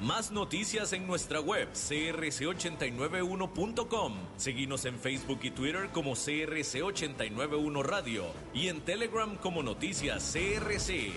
Más noticias en nuestra web crc891.com. Seguimos en Facebook y Twitter como CRC891 Radio y en Telegram como Noticias CRC.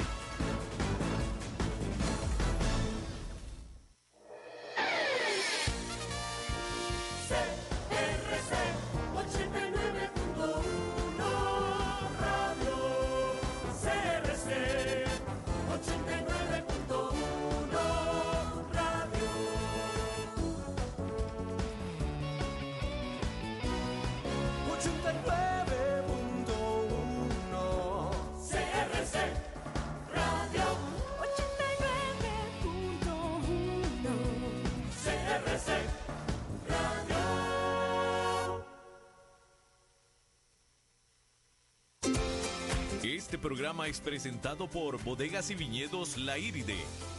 Es presentado por Bodegas y Viñedos La Iride,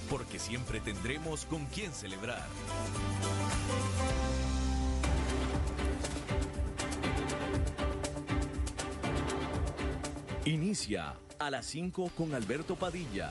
porque siempre tendremos con quién celebrar. Inicia a las 5 con Alberto Padilla.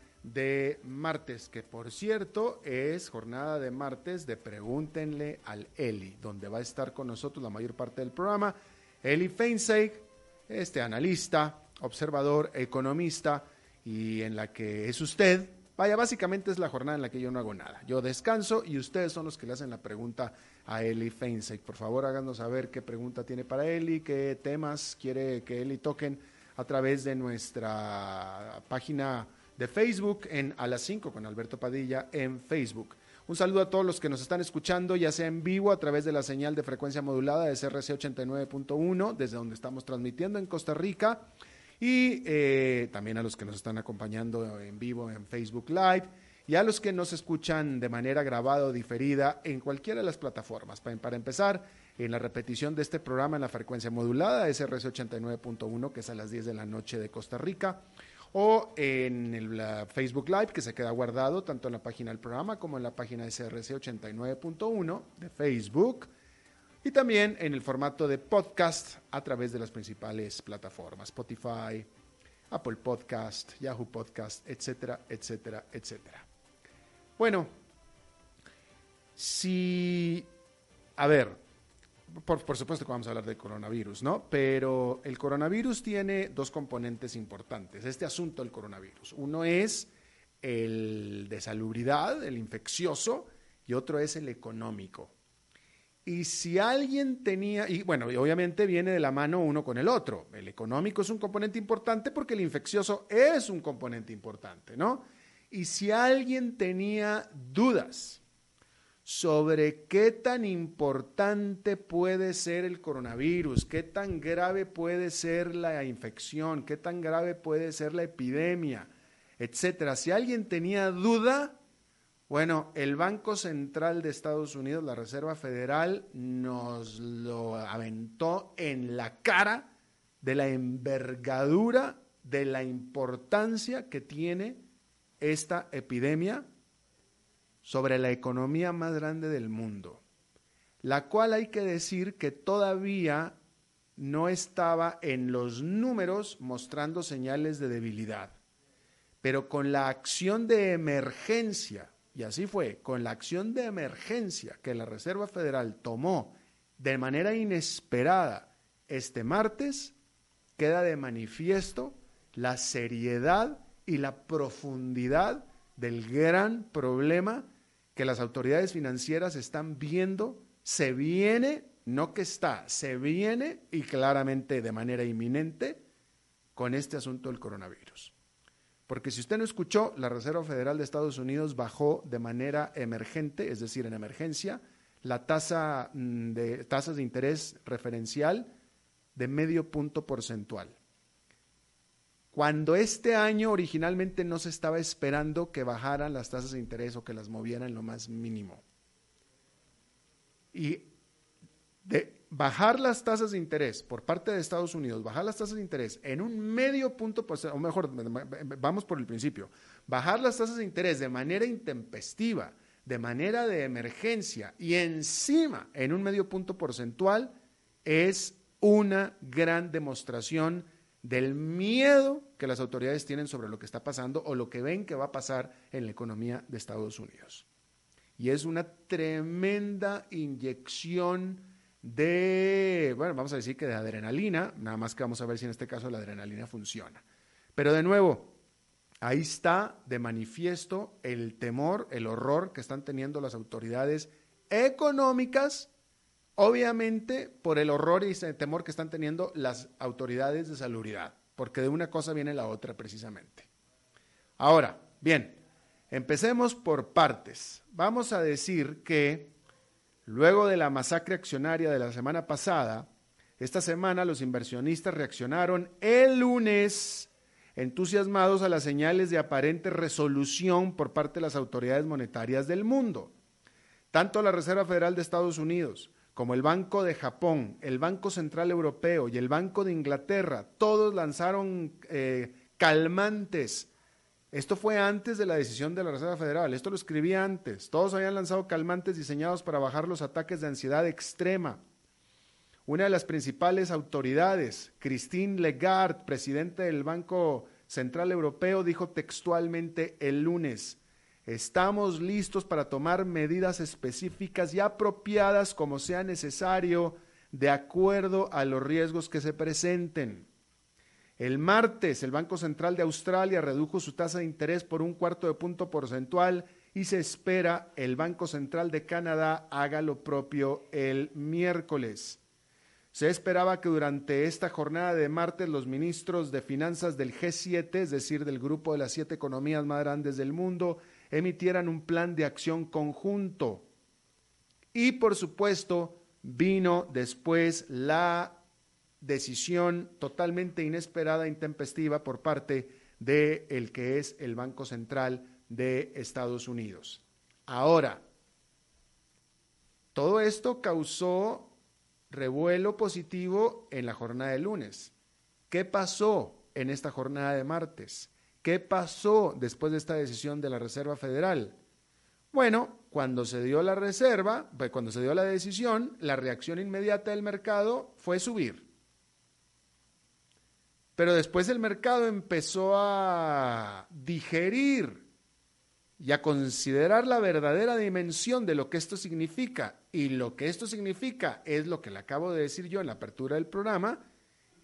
de martes, que por cierto es jornada de martes de Pregúntenle al Eli, donde va a estar con nosotros la mayor parte del programa. Eli Feinseig, este analista, observador, economista, y en la que es usted. Vaya, básicamente es la jornada en la que yo no hago nada. Yo descanso y ustedes son los que le hacen la pregunta a Eli Feinseig. Por favor, háganos saber qué pregunta tiene para Eli, qué temas quiere que Eli toquen a través de nuestra página de Facebook en A las 5 con Alberto Padilla en Facebook. Un saludo a todos los que nos están escuchando, ya sea en vivo a través de la señal de frecuencia modulada de CRC 89.1, desde donde estamos transmitiendo en Costa Rica, y eh, también a los que nos están acompañando en vivo en Facebook Live, y a los que nos escuchan de manera grabada o diferida en cualquiera de las plataformas. Para, empezar, en la repetición de este programa en la frecuencia modulada de CRC 89.1, que es a las 10 de la noche de Costa Rica o en el Facebook Live que se queda guardado tanto en la página del programa como en la página de CRC 89.1 de Facebook y también en el formato de podcast a través de las principales plataformas Spotify, Apple Podcast, Yahoo Podcast, etcétera, etcétera, etcétera. Bueno, si, a ver, por, supuesto que vamos a hablar del coronavirus, ¿no? Pero el coronavirus tiene dos componentes importantes, este asunto del coronavirus. Uno es el de salubridad, el infeccioso, y otro es el económico. Y si alguien tenía, y bueno, obviamente viene de la mano uno con el otro. El económico es un componente importante porque el infeccioso es un componente importante, ¿no? Y si alguien tenía dudas, sobre qué tan importante puede ser el coronavirus, qué tan grave puede ser la infección, qué tan grave puede ser la epidemia, etcétera. Si alguien tenía duda, bueno, el Banco Central de Estados Unidos, la Reserva Federal, nos lo aventó en la cara de la envergadura, de la importancia que tiene esta epidemia sobre la economía más grande del mundo, la cual hay que decir que todavía no estaba en los números mostrando señales de debilidad. Pero con la acción de emergencia, y así fue, con la acción de emergencia que la Reserva Federal tomó de manera inesperada este martes, queda de manifiesto la seriedad y la profundidad del gran problema que las autoridades financieras están viendo, se viene, no que está, se viene y claramente de manera inminente con este asunto del coronavirus. Porque si usted no escuchó, la Reserva Federal de Estados Unidos bajó de manera emergente, es decir, en emergencia, la tasa mm, de tasas de interés referencial de medio punto porcentual. Cuando este año originalmente no se estaba esperando que bajaran las tasas de interés o que las movieran lo más mínimo. Y de bajar las tasas de interés por parte de Estados Unidos, bajar las tasas de interés en un medio punto, o mejor, vamos por el principio, bajar las tasas de interés de manera intempestiva, de manera de emergencia y encima en un medio punto porcentual es una gran demostración del miedo que las autoridades tienen sobre lo que está pasando o lo que ven que va a pasar en la economía de Estados Unidos. Y es una tremenda inyección de, bueno, vamos a decir que de adrenalina, nada más que vamos a ver si en este caso la adrenalina funciona. Pero de nuevo, ahí está de manifiesto el temor, el horror que están teniendo las autoridades económicas, obviamente por el horror y temor que están teniendo las autoridades de salubridad, porque de una cosa viene la otra precisamente. Ahora, bien, empecemos por partes. Vamos a decir que Luego de la masacre accionaria de la semana pasada, esta semana los inversionistas reaccionaron el lunes entusiasmados a las señales de aparente resolución por parte de las autoridades monetarias del mundo. Tanto la Reserva Federal de Estados Unidos como el Banco de Japón, el Banco Central Europeo y el Banco de Inglaterra, todos lanzaron eh, calmantes esto fue antes de la decisión de la Reserva Federal, esto lo escribí antes. Todos habían lanzado calmantes diseñados para bajar los ataques de ansiedad extrema. Una de las principales autoridades, Christine Lagarde, presidente del Banco Central Europeo, dijo textualmente el lunes, estamos listos para tomar medidas específicas y apropiadas como sea necesario de acuerdo a los riesgos que se presenten. El martes, el Banco Central de Australia redujo su tasa de interés por un cuarto de punto porcentual y se espera el Banco Central de Canadá haga lo propio el miércoles. Se esperaba que durante esta jornada de martes los ministros de finanzas del G7, es decir, del grupo de las siete economías más grandes del mundo, emitieran un plan de acción conjunto. Y por supuesto, vino después la decisión totalmente inesperada intempestiva por parte de el que es el Banco Central de Estados Unidos. Ahora, todo esto causó revuelo positivo en la jornada de lunes. ¿Qué pasó en esta jornada de martes? ¿Qué pasó después de esta decisión de la Reserva Federal? Bueno, cuando se dio la reserva, pues, cuando se dio la decisión, la reacción inmediata del mercado fue subir. Pero después el mercado empezó a digerir y a considerar la verdadera dimensión de lo que esto significa. Y lo que esto significa es lo que le acabo de decir yo en la apertura del programa.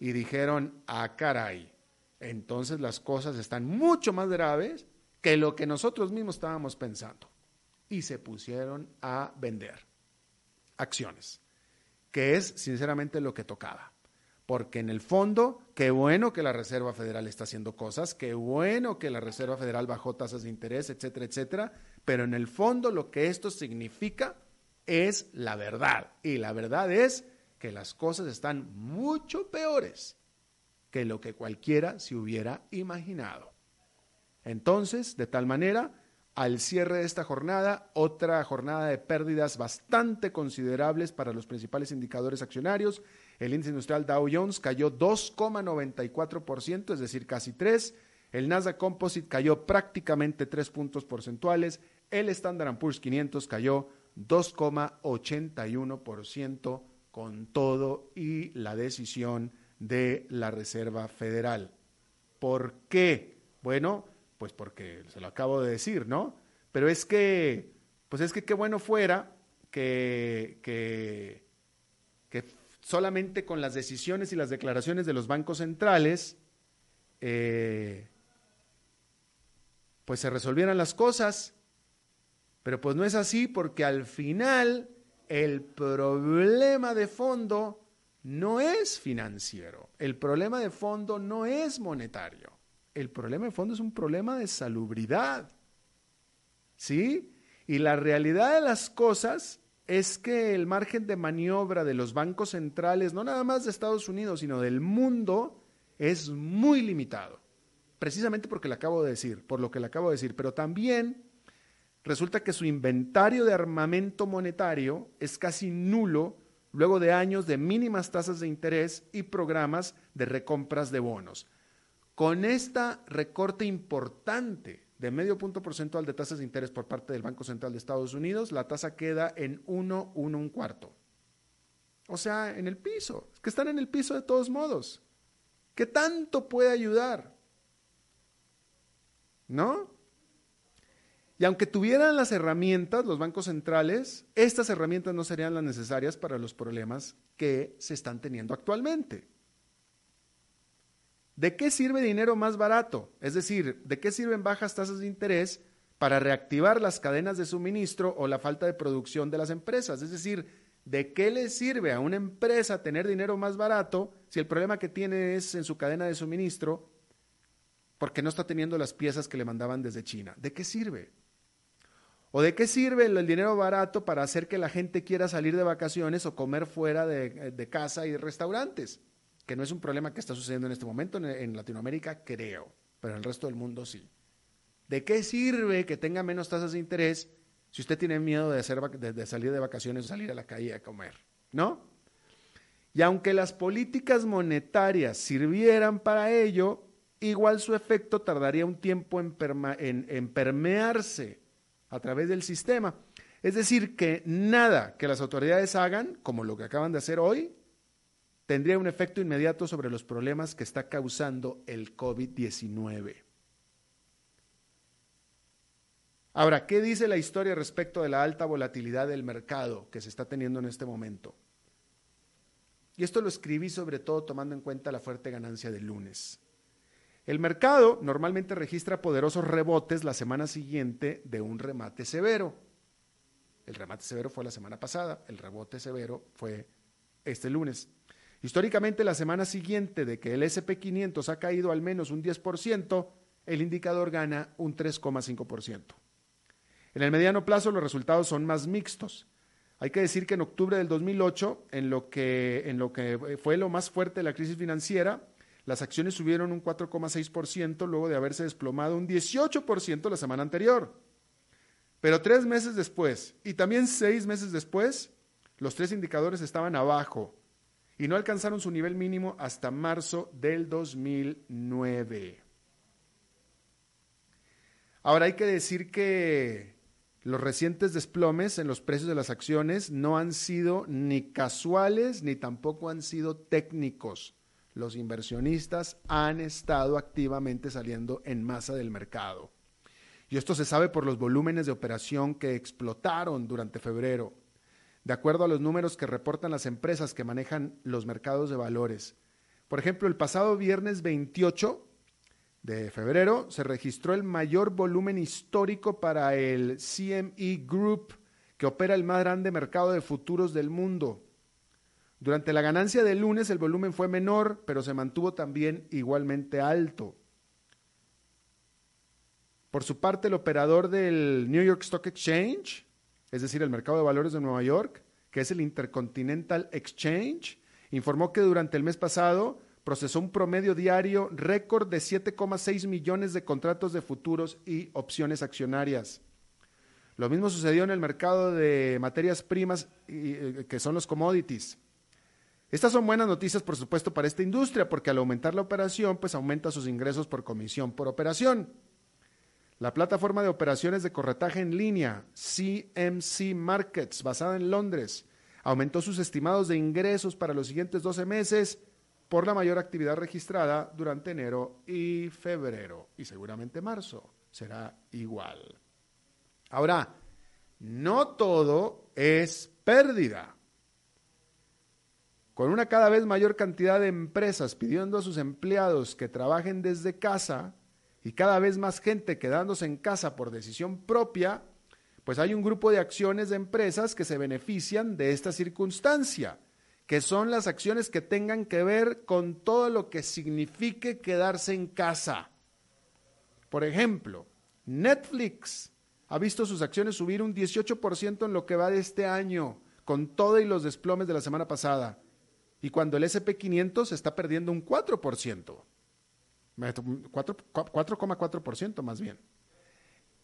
Y dijeron, ah, caray, entonces las cosas están mucho más graves que lo que nosotros mismos estábamos pensando. Y se pusieron a vender acciones, que es sinceramente lo que tocaba porque en el fondo, qué bueno que la Reserva Federal está haciendo cosas, qué bueno que la Reserva Federal bajó tasas de interés, etcétera, etcétera, pero en el fondo lo que esto significa es la verdad. Y la verdad es que las cosas están mucho peores que lo que cualquiera se hubiera imaginado. Entonces, de tal manera, al cierre de esta jornada, otra jornada de pérdidas bastante considerables para los principales indicadores accionarios. El índice industrial Dow Jones cayó 2,94%, es decir, casi 3. El Nasdaq Composite cayó prácticamente 3 puntos porcentuales. El Standard Poor's 500 cayó 2,81% con todo y la decisión de la Reserva Federal. ¿Por qué? Bueno, pues porque se lo acabo de decir, ¿no? Pero es que, pues es que qué bueno fuera que, que, que solamente con las decisiones y las declaraciones de los bancos centrales, eh, pues se resolvieran las cosas. Pero pues no es así porque al final el problema de fondo no es financiero, el problema de fondo no es monetario el problema de fondo es un problema de salubridad. ¿Sí? Y la realidad de las cosas es que el margen de maniobra de los bancos centrales, no nada más de Estados Unidos, sino del mundo, es muy limitado. precisamente porque le acabo de decir, por lo que le acabo de decir, pero también resulta que su inventario de armamento monetario es casi nulo luego de años de mínimas tasas de interés y programas de recompras de bonos. Con esta recorte importante de medio punto porcentual de tasas de interés por parte del Banco Central de Estados Unidos, la tasa queda en 1, 1, un cuarto. O sea, en el piso. Es que están en el piso de todos modos. ¿Qué tanto puede ayudar? ¿No? Y aunque tuvieran las herramientas, los bancos centrales, estas herramientas no serían las necesarias para los problemas que se están teniendo actualmente. ¿De qué sirve dinero más barato? Es decir, ¿de qué sirven bajas tasas de interés para reactivar las cadenas de suministro o la falta de producción de las empresas? Es decir, ¿de qué le sirve a una empresa tener dinero más barato si el problema que tiene es en su cadena de suministro porque no está teniendo las piezas que le mandaban desde China? ¿De qué sirve? ¿O de qué sirve el dinero barato para hacer que la gente quiera salir de vacaciones o comer fuera de, de casa y de restaurantes? que no es un problema que está sucediendo en este momento en, Latinoamérica, creo, pero en el resto del mundo sí. ¿De qué sirve que tenga menos tasas de interés si usted tiene miedo de, salir de vacaciones o salir a la calle a comer? ¿No? Y aunque las políticas monetarias sirvieran para ello, igual su efecto tardaría un tiempo en, permearse a través del sistema. Es decir, que nada que las autoridades hagan, como lo que acaban de hacer hoy, tendría un efecto inmediato sobre los problemas que está causando el COVID-19. Ahora, ¿qué dice la historia respecto de la alta volatilidad del mercado que se está teniendo en este momento? Y esto lo escribí sobre todo tomando en cuenta la fuerte ganancia del lunes. El mercado normalmente registra poderosos rebotes la semana siguiente de un remate severo. El remate severo fue la semana pasada, el rebote severo fue este lunes. Históricamente, la semana siguiente de que el SP500 ha caído al menos un 10%, el indicador gana un 3,5%. En el mediano plazo los resultados son más mixtos. Hay que decir que en octubre del 2008, en lo que, en lo que fue lo más fuerte de la crisis financiera, las acciones subieron un 4,6% luego de haberse desplomado un 18% la semana anterior. Pero tres meses después y también seis meses después, los tres indicadores estaban abajo y no alcanzaron su nivel mínimo hasta marzo del 2009. Ahora hay que decir que los recientes desplomes en los precios de las acciones no han sido ni casuales ni tampoco han sido técnicos. Los inversionistas han estado activamente saliendo en masa del mercado. Y esto se sabe por los volúmenes de operación que explotaron durante febrero de acuerdo a los números que reportan las empresas que manejan los mercados de valores. Por ejemplo, el pasado viernes 28 de febrero se registró el mayor volumen histórico para el CME Group, que opera el más grande mercado de futuros del mundo. Durante la ganancia del lunes el volumen fue menor, pero se mantuvo también igualmente alto. Por su parte, el operador del New York Stock Exchange es decir, el mercado de valores de Nueva York, que es el Intercontinental Exchange, informó que durante el mes pasado procesó un promedio diario récord de 7,6 millones de contratos de futuros y opciones accionarias. Lo mismo sucedió en el mercado de materias primas, eh, que son los commodities. Estas son buenas noticias, por supuesto, para esta industria, porque al aumentar la operación, pues aumenta sus ingresos por comisión por operación. La plataforma de operaciones de corretaje en línea CMC Markets, basada en Londres, aumentó sus estimados de ingresos para los siguientes 12 meses por la mayor actividad registrada durante enero y febrero, y seguramente marzo será igual. Ahora, no todo es pérdida. Con una cada vez mayor cantidad de empresas pidiendo a sus empleados que trabajen desde casa, y cada vez más gente quedándose en casa por decisión propia, pues hay un grupo de acciones de empresas que se benefician de esta circunstancia, que son las acciones que tengan que ver con todo lo que signifique quedarse en casa. Por ejemplo, Netflix ha visto sus acciones subir un 18% en lo que va de este año, con todo y los desplomes de la semana pasada, y cuando el SP500 está perdiendo un 4%. 4,4% más bien.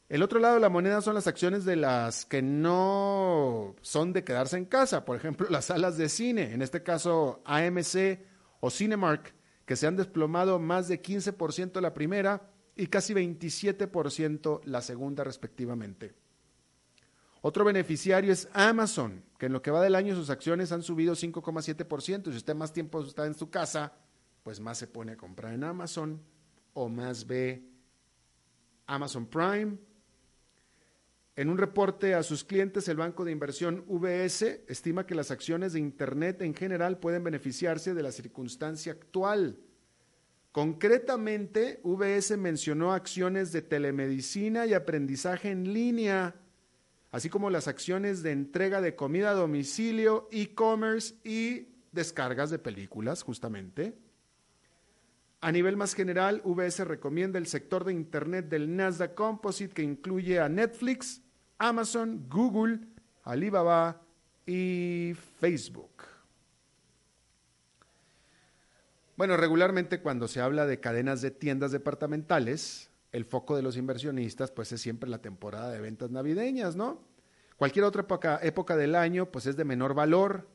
El otro lado de la moneda son las acciones de las que no son de quedarse en casa, por ejemplo, las salas de cine, en este caso AMC o Cinemark, que se han desplomado más de 15% la primera y casi 27% la segunda respectivamente. Otro beneficiario es Amazon, en lo que va del año sus acciones han subido 5,7%. Si usted más tiempo está en su casa, pues más se pone a comprar en Amazon o más ve Amazon Prime en un reporte a sus clientes, el banco de inversión VS estima que las acciones de Internet en general pueden beneficiarse de la circunstancia actual. Concretamente, VS mencionó acciones de telemedicina y aprendizaje en línea, así como las acciones de entrega de comida a domicilio, e-commerce y descargas de películas, justamente. A nivel más general, VS recomienda el sector de Internet del Nasdaq Composite que incluye a Netflix, Amazon, Google, Alibaba y Facebook. Bueno, regularmente cuando se habla de cadenas de tiendas departamentales, el foco de los inversionistas pues es siempre la temporada de ventas navideñas, ¿no? Cualquier otra época, del año pues es de menor valor.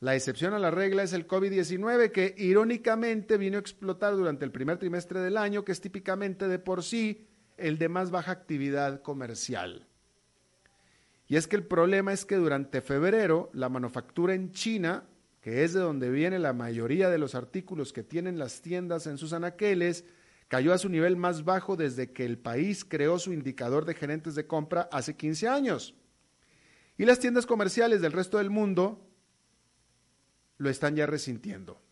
La excepción a la regla es el COVID-19 que irónicamente vino a explotar durante el primer trimestre del año, que es típicamente de por sí el de más baja actividad comercial. Y es que el problema es que durante febrero la manufactura en China, que es de donde viene la mayoría de los artículos que tienen las tiendas en sus anaqueles, cayó a su nivel más bajo desde que el país creó su indicador de gerentes de compra hace 15 años. Y las tiendas comerciales del resto del mundo lo están ya resintiendo.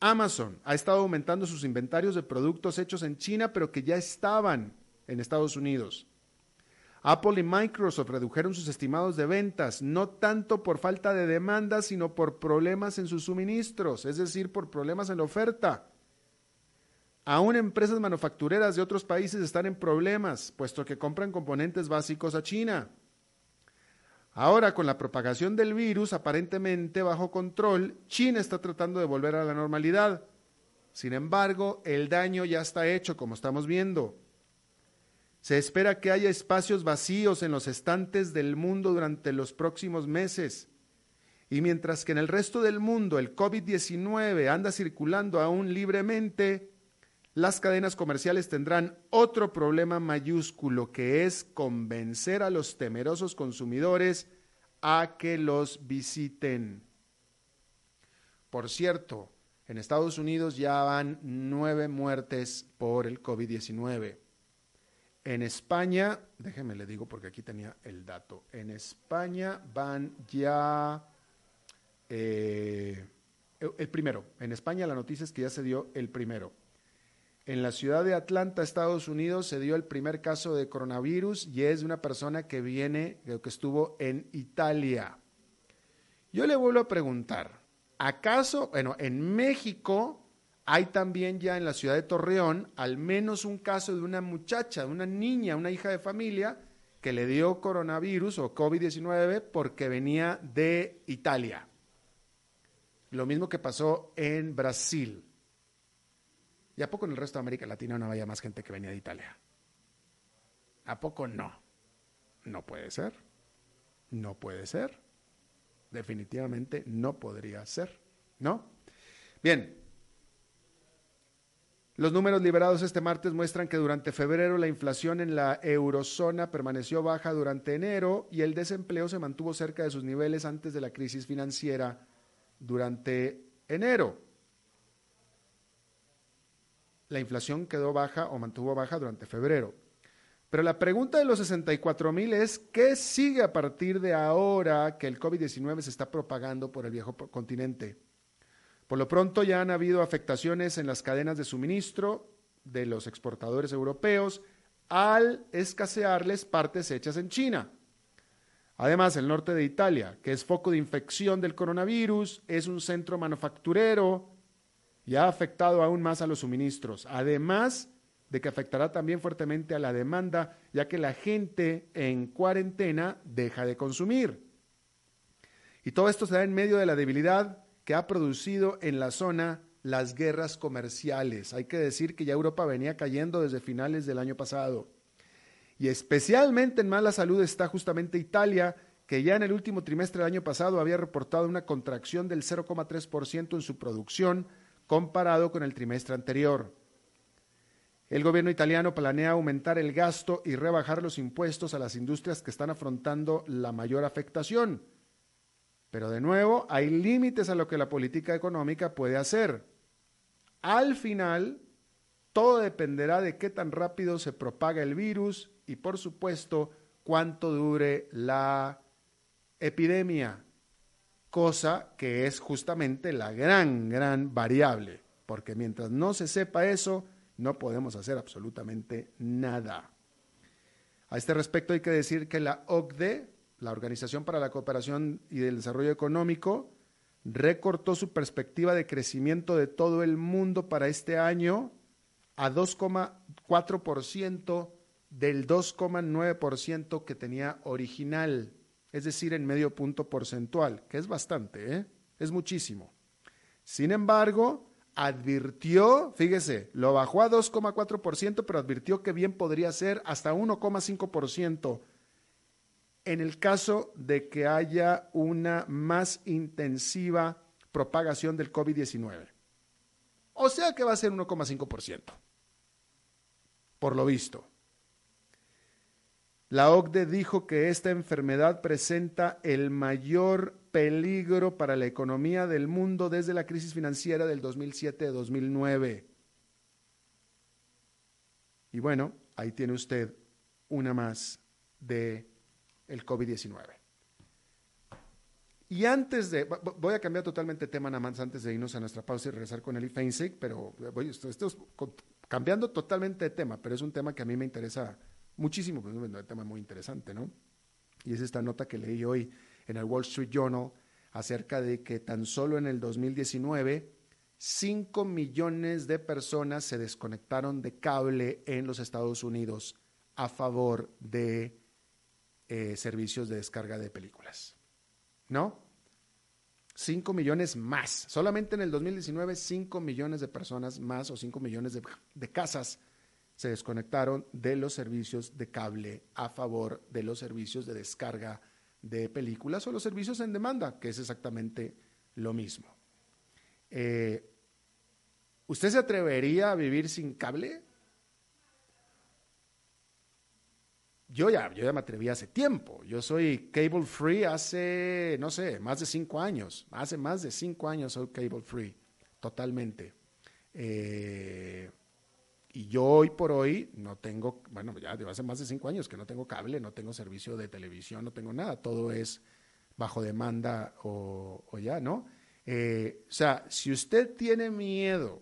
Amazon ha estado aumentando sus inventarios de productos hechos en China, pero que ya estaban en Estados Unidos. Apple y Microsoft redujeron sus estimados de ventas, no tanto por falta de demanda, sino por problemas en sus suministros, es decir, por problemas en la oferta. Aún empresas manufactureras de otros países están en problemas, puesto que compran componentes básicos a China. Ahora, con la propagación del virus aparentemente bajo control, China está tratando de volver a la normalidad. Sin embargo, el daño ya está hecho, como estamos viendo. Se espera que haya espacios vacíos en los estantes del mundo durante los próximos meses. Y mientras que en el resto del mundo el COVID-19 anda circulando aún libremente, las cadenas comerciales tendrán otro problema mayúsculo que es convencer a los temerosos consumidores a que los visiten. Por cierto, en Estados Unidos ya van nueve muertes por el COVID-19. En España, déjeme le digo porque aquí tenía el dato, en España van ya eh, el primero, en España la noticia es que ya se dio el primero. En la ciudad de Atlanta, Estados Unidos, se dio el primer caso de coronavirus y es de una persona que viene, que estuvo en Italia. Yo le vuelvo a preguntar, ¿acaso, bueno, en México hay también ya en la ciudad de Torreón al menos un caso de una muchacha, de una niña, una hija de familia, que le dio coronavirus o COVID-19 porque venía de Italia. Lo mismo que pasó en Brasil. ¿Y a poco en el resto de América Latina no había más gente que venía de Italia? ¿A poco no? No puede ser. No puede ser. Definitivamente no podría ser. ¿No? Bien, los números liberados este martes muestran que durante febrero la inflación en la eurozona permaneció baja durante enero y el desempleo se mantuvo cerca de sus niveles antes de la crisis financiera durante enero. La inflación quedó baja o mantuvo baja durante febrero. Pero la pregunta de los 64 mil es, ¿qué sigue a partir de ahora que el COVID-19 se está propagando por el viejo continente? Por lo pronto ya han habido afectaciones en las cadenas de suministro de los exportadores europeos al escasearles partes hechas en China. Además, el norte de Italia, que es foco de infección del coronavirus, es un centro manufacturero y ha afectado aún más a los suministros. Además de que afectará también fuertemente a la demanda, ya que la gente en cuarentena deja de consumir. Y todo esto se da en medio de la debilidad que ha producido en la zona las guerras comerciales. Hay que decir que ya Europa venía cayendo desde finales del año pasado. Y especialmente en mala salud está justamente Italia, que ya en el último trimestre del año pasado había reportado una contracción del 0,3% en su producción comparado con el trimestre anterior. El gobierno italiano planea aumentar el gasto y rebajar los impuestos a las industrias que están afrontando la mayor afectación. Pero de nuevo, hay límites a lo que la política económica puede hacer. Al final, todo dependerá de qué tan rápido se propaga el virus y, por supuesto, cuánto dure la epidemia, cosa que es justamente la gran, gran variable, porque mientras no se sepa eso, no podemos hacer absolutamente nada. A este respecto hay que decir que la OCDE, la Organización para la Cooperación y el Desarrollo Económico, recortó su perspectiva de crecimiento de todo el mundo para este año a 2,4% del 2,9% que tenía original, es decir, en medio punto porcentual, que es bastante, ¿eh? es muchísimo. Sin embargo, advirtió, fíjese, lo bajó a 2,4%, pero advirtió que bien podría ser hasta 1,5% en el caso de que haya una más intensiva propagación del COVID-19. O sea que va a ser 1,5%, por lo visto. La OCDE dijo que esta enfermedad presenta el mayor peligro para la economía del mundo desde la crisis financiera del 2007-2009. Y bueno, ahí tiene usted una más de el COVID-19. Y antes de, voy a cambiar totalmente de tema nada más antes de irnos a nuestra pausa y regresar con Eli Feinstein, pero voy, esto, esto es cambiando totalmente de tema, pero es un tema que a mí me interesa muchísimo, pues es un tema muy interesante, ¿no? Y es esta nota que leí hoy en el Wall Street Journal acerca de que tan solo en el 2019 5 millones de personas se desconectaron de cable en los Estados Unidos a favor de eh, servicios de descarga de películas. ¿No? 5 millones más. Solamente en el 2019, 5 millones de personas más o 5 millones de, de, casas se desconectaron de los servicios de cable a favor de los servicios de descarga de películas o los servicios en demanda, que es exactamente lo mismo. Eh, ¿Usted se atrevería a vivir sin cable? yo ya, yo ya me atreví hace tiempo. Yo soy cable free hace, no sé, más de cinco años. Hace más de cinco años soy cable free, totalmente. Eh, y yo hoy por hoy no tengo, bueno, ya hace más de cinco años que no tengo cable, no tengo servicio de televisión, no tengo nada. Todo es bajo demanda o, ya, ¿no? Eh, o sea, si usted tiene miedo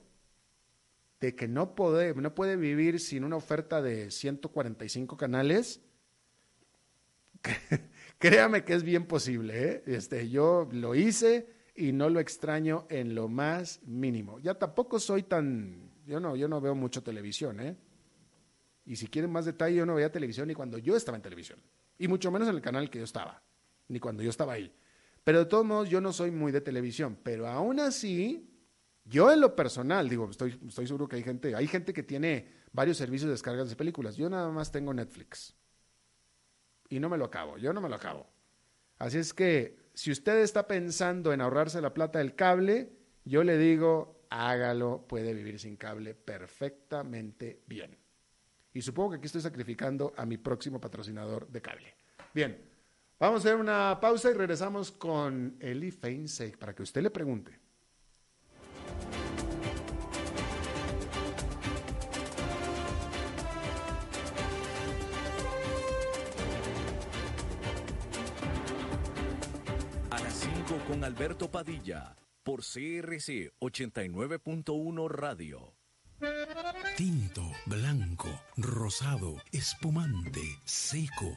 de que no puede, no puede vivir sin una oferta de 145 canales, créame que es bien posible. ¿eh? Este, yo lo hice y no lo extraño en lo más mínimo. Ya tampoco soy tan, yo no, yo no veo mucho televisión, ¿eh? Y si quieren más detalle, yo no veía televisión ni cuando yo estaba en televisión. Y mucho menos en el canal que yo estaba, ni cuando yo estaba ahí. Pero de todos modos, yo no soy muy de televisión. Pero aún así, yo en lo personal, digo, estoy, estoy seguro que hay gente, hay gente que tiene varios servicios de descargas de películas. Yo nada más tengo Netflix. Y no me lo acabo, yo no me lo acabo. Así es que si usted está pensando en ahorrarse la plata del cable, yo le digo, hágalo, puede vivir sin cable perfectamente bien. Y supongo que aquí estoy sacrificando a mi próximo patrocinador de cable. Bien, vamos a hacer una pausa y regresamos con Eli Feinstein para que usted le pregunte. con Alberto Padilla por CRC 89.1 Radio. Tinto, blanco, rosado, espumante, seco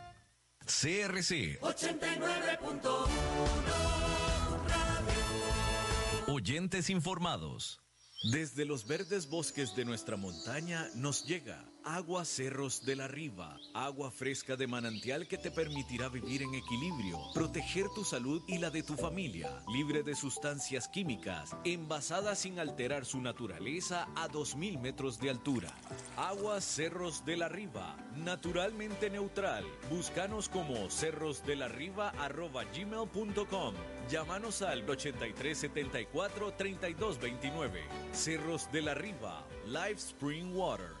CRC 89.1 Oyentes informados. Desde los verdes bosques de nuestra montaña nos llega Agua Cerros de la Riva, agua fresca de manantial que te permitirá vivir en equilibrio, proteger tu salud y la de tu familia, libre de sustancias químicas, envasada sin alterar su naturaleza a 2.000 metros de altura. Agua Cerros de la Riva, naturalmente neutral. Búscanos como cerrosdelarriba.gmail.com. Llámanos al 8374 3229. Cerros de la Riva, Live Spring Water.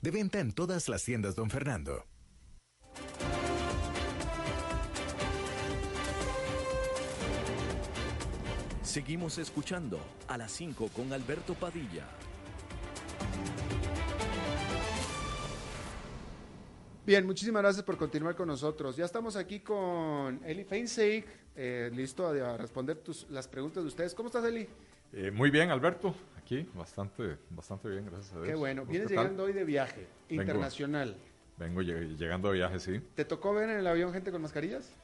De venta en todas las tiendas, don Fernando. Seguimos escuchando a las 5 con Alberto Padilla. Bien, muchísimas gracias por continuar con nosotros. Ya estamos aquí con Eli Feinseig, eh, listo a responder tus, las preguntas de ustedes. ¿Cómo estás, Eli? Eh, muy bien, Alberto. Aquí, bastante, bastante bien, gracias a Dios. Qué bueno. Vienes llegando hoy de viaje internacional. Vengo, llegando de viaje, sí. ¿Te tocó ver en el avión gente con mascarillas?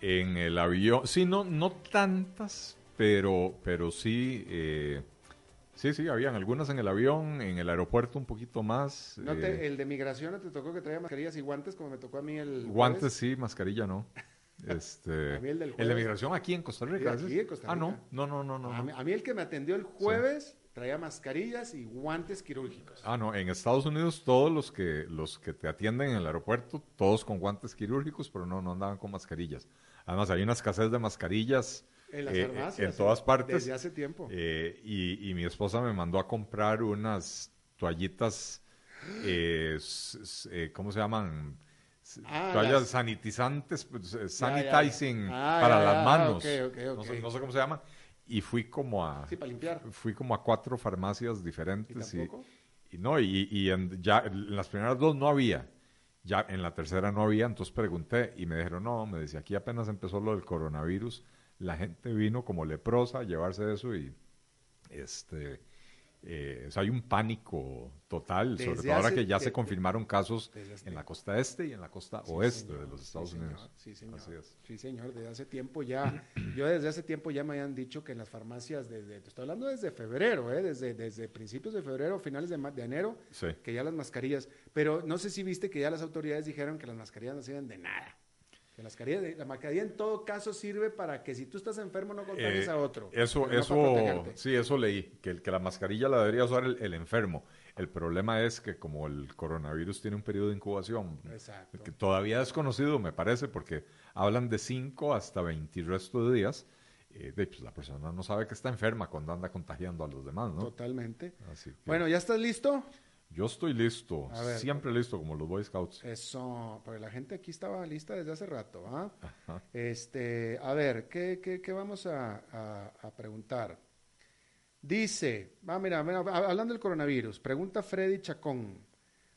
En el avión, sí, no, no tantas, pero, pero sí, eh, sí, sí, habían algunas en el avión, en el aeropuerto un poquito más. ¿No eh, ¿El de migración no te tocó que traía mascarillas y guantes como me tocó a mí el Guantes sí, mascarilla no. Este, el, de migración aquí en Costa Rica. Aquí en Costa Rica. Ah, no, no, no, no. no. A, mí, el que me atendió el jueves traía mascarillas y guantes quirúrgicos. Ah, no, en Estados Unidos todos los que, los que te atienden en el aeropuerto, todos con guantes quirúrgicos, pero no, no andaban con mascarillas. Además, hay una escasez de mascarillas. En las eh, farmacias. En todas partes. Desde hace tiempo. Eh, y, y, mi esposa me mandó a comprar unas toallitas, eh, ¿cómo se llaman? Ah, toallas sanitizantes, pues, eh, sanitizing ah, para las manos. no, sé, cómo se llama. Y fui como a. Sí, para limpiar. Fui como a cuatro farmacias diferentes. ¿Y, no, y, en, ya en las primeras dos no había. Ya en la tercera no había, entonces pregunté y me dijeron, no, me decía, aquí apenas empezó lo del coronavirus, la gente vino como leprosa a llevarse eso y este eh, hay un pánico total, sobre todo ahora que ya se confirmaron casos en la costa este y en la costa oeste de los Estados Unidos. sí, señor. Sí, señor, desde hace tiempo ya, yo desde hace tiempo ya me habían dicho que en las farmacias, desde, te estoy hablando desde febrero, ¿eh? desde, desde principios de febrero, finales de, de enero, que ya las mascarillas, pero no sé si viste que ya las autoridades dijeron que las mascarillas no sirven de nada. Que la mascarilla, la mascarilla en todo caso sirve para que si tú estás enfermo no contagies a eh, otro. Eso, eso, sí, eso leí, que, que la mascarilla la debería usar el, enfermo. El problema es que como el coronavirus tiene un periodo de incubación, que todavía es conocido, me parece, porque hablan de 5 hasta 20 el resto de días, eh, pues la persona no sabe que está enferma cuando anda contagiando a los demás, ¿no? Totalmente. Bueno, ¿ya estás listo? Yo estoy listo, siempre listo, como los Boy Scouts. Eso, pero la gente aquí estaba lista desde hace rato. ¿ah? Este, a ver, ¿qué, qué, qué vamos a, a, preguntar? Dice, ah, mira, hablando del coronavirus, pregunta Freddy Chacón.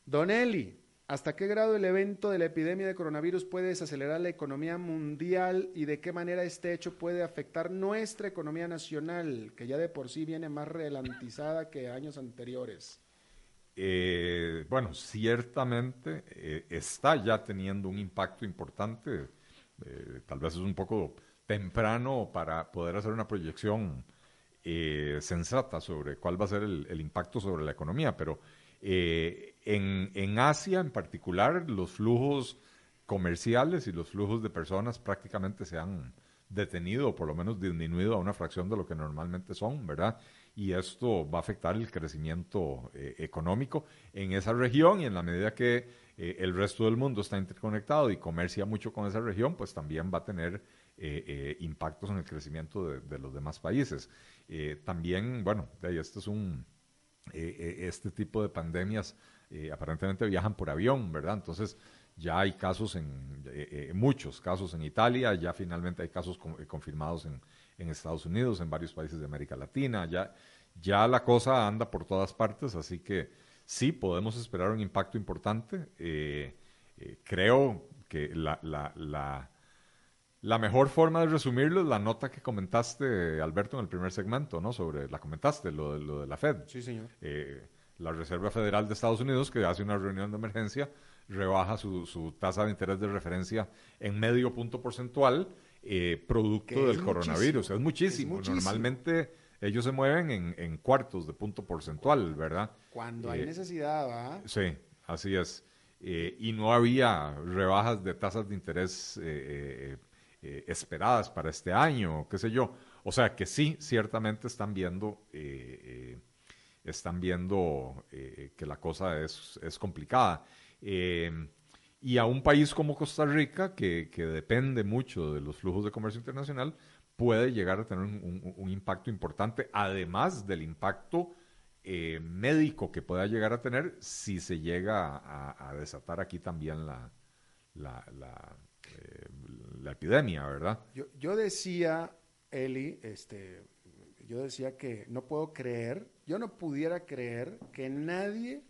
Don Eli, ¿hasta qué grado el evento de la epidemia de coronavirus puede desacelerar la economía mundial y de qué manera este hecho puede afectar nuestra economía nacional, que ya de por sí viene más relantizada que años anteriores? Eh, bueno, ciertamente eh, está ya teniendo un impacto importante. Eh, tal vez es un poco temprano para poder hacer una proyección sensata sobre cuál va a ser el, impacto sobre la economía, pero en, en, Asia en particular los flujos comerciales y los flujos de personas prácticamente se han detenido o por lo menos disminuido a una fracción de lo que normalmente son, ¿verdad? Y esto va a afectar el crecimiento eh, económico en esa región y en la medida que eh, el resto del mundo está interconectado y comercia mucho con esa región, pues también va a tener eh, impactos en el crecimiento de, los demás países. también, bueno, este es un, este tipo de pandemias aparentemente viajan por avión, ¿verdad? Entonces, ya hay casos en, muchos casos en Italia, ya finalmente hay casos confirmados en, Estados Unidos, en varios países de América Latina, ya, ya la cosa anda por todas partes, así que sí podemos esperar un impacto importante. creo que la, la, la, la, mejor forma de resumirlo es la nota que comentaste, Alberto, en el primer segmento, ¿no? Sobre, la comentaste, lo, lo de la Fed. Sí, señor. la Reserva Federal de Estados Unidos, que hace una reunión de emergencia rebaja su, su tasa de interés de referencia en medio punto porcentual, eh, producto del coronavirus. Es muchísimo. Normalmente ellos se mueven en, en, cuartos de punto porcentual, ¿verdad? Cuando hay eh, necesidad, ¿va? Sí, así es. Eh, y no había rebajas de tasas de interés esperadas para este año, qué sé yo. O sea que sí, ciertamente están viendo, están viendo que la cosa es, es complicada. Eh, y a un país como Costa Rica, que, depende mucho de los flujos de comercio internacional, puede llegar a tener un, impacto importante, además del impacto eh, médico que pueda llegar a tener si se llega a, desatar aquí también la, la, eh, la, epidemia, ¿verdad? Yo, yo, decía, Eli, este, yo decía que no puedo creer, yo no pudiera creer que nadie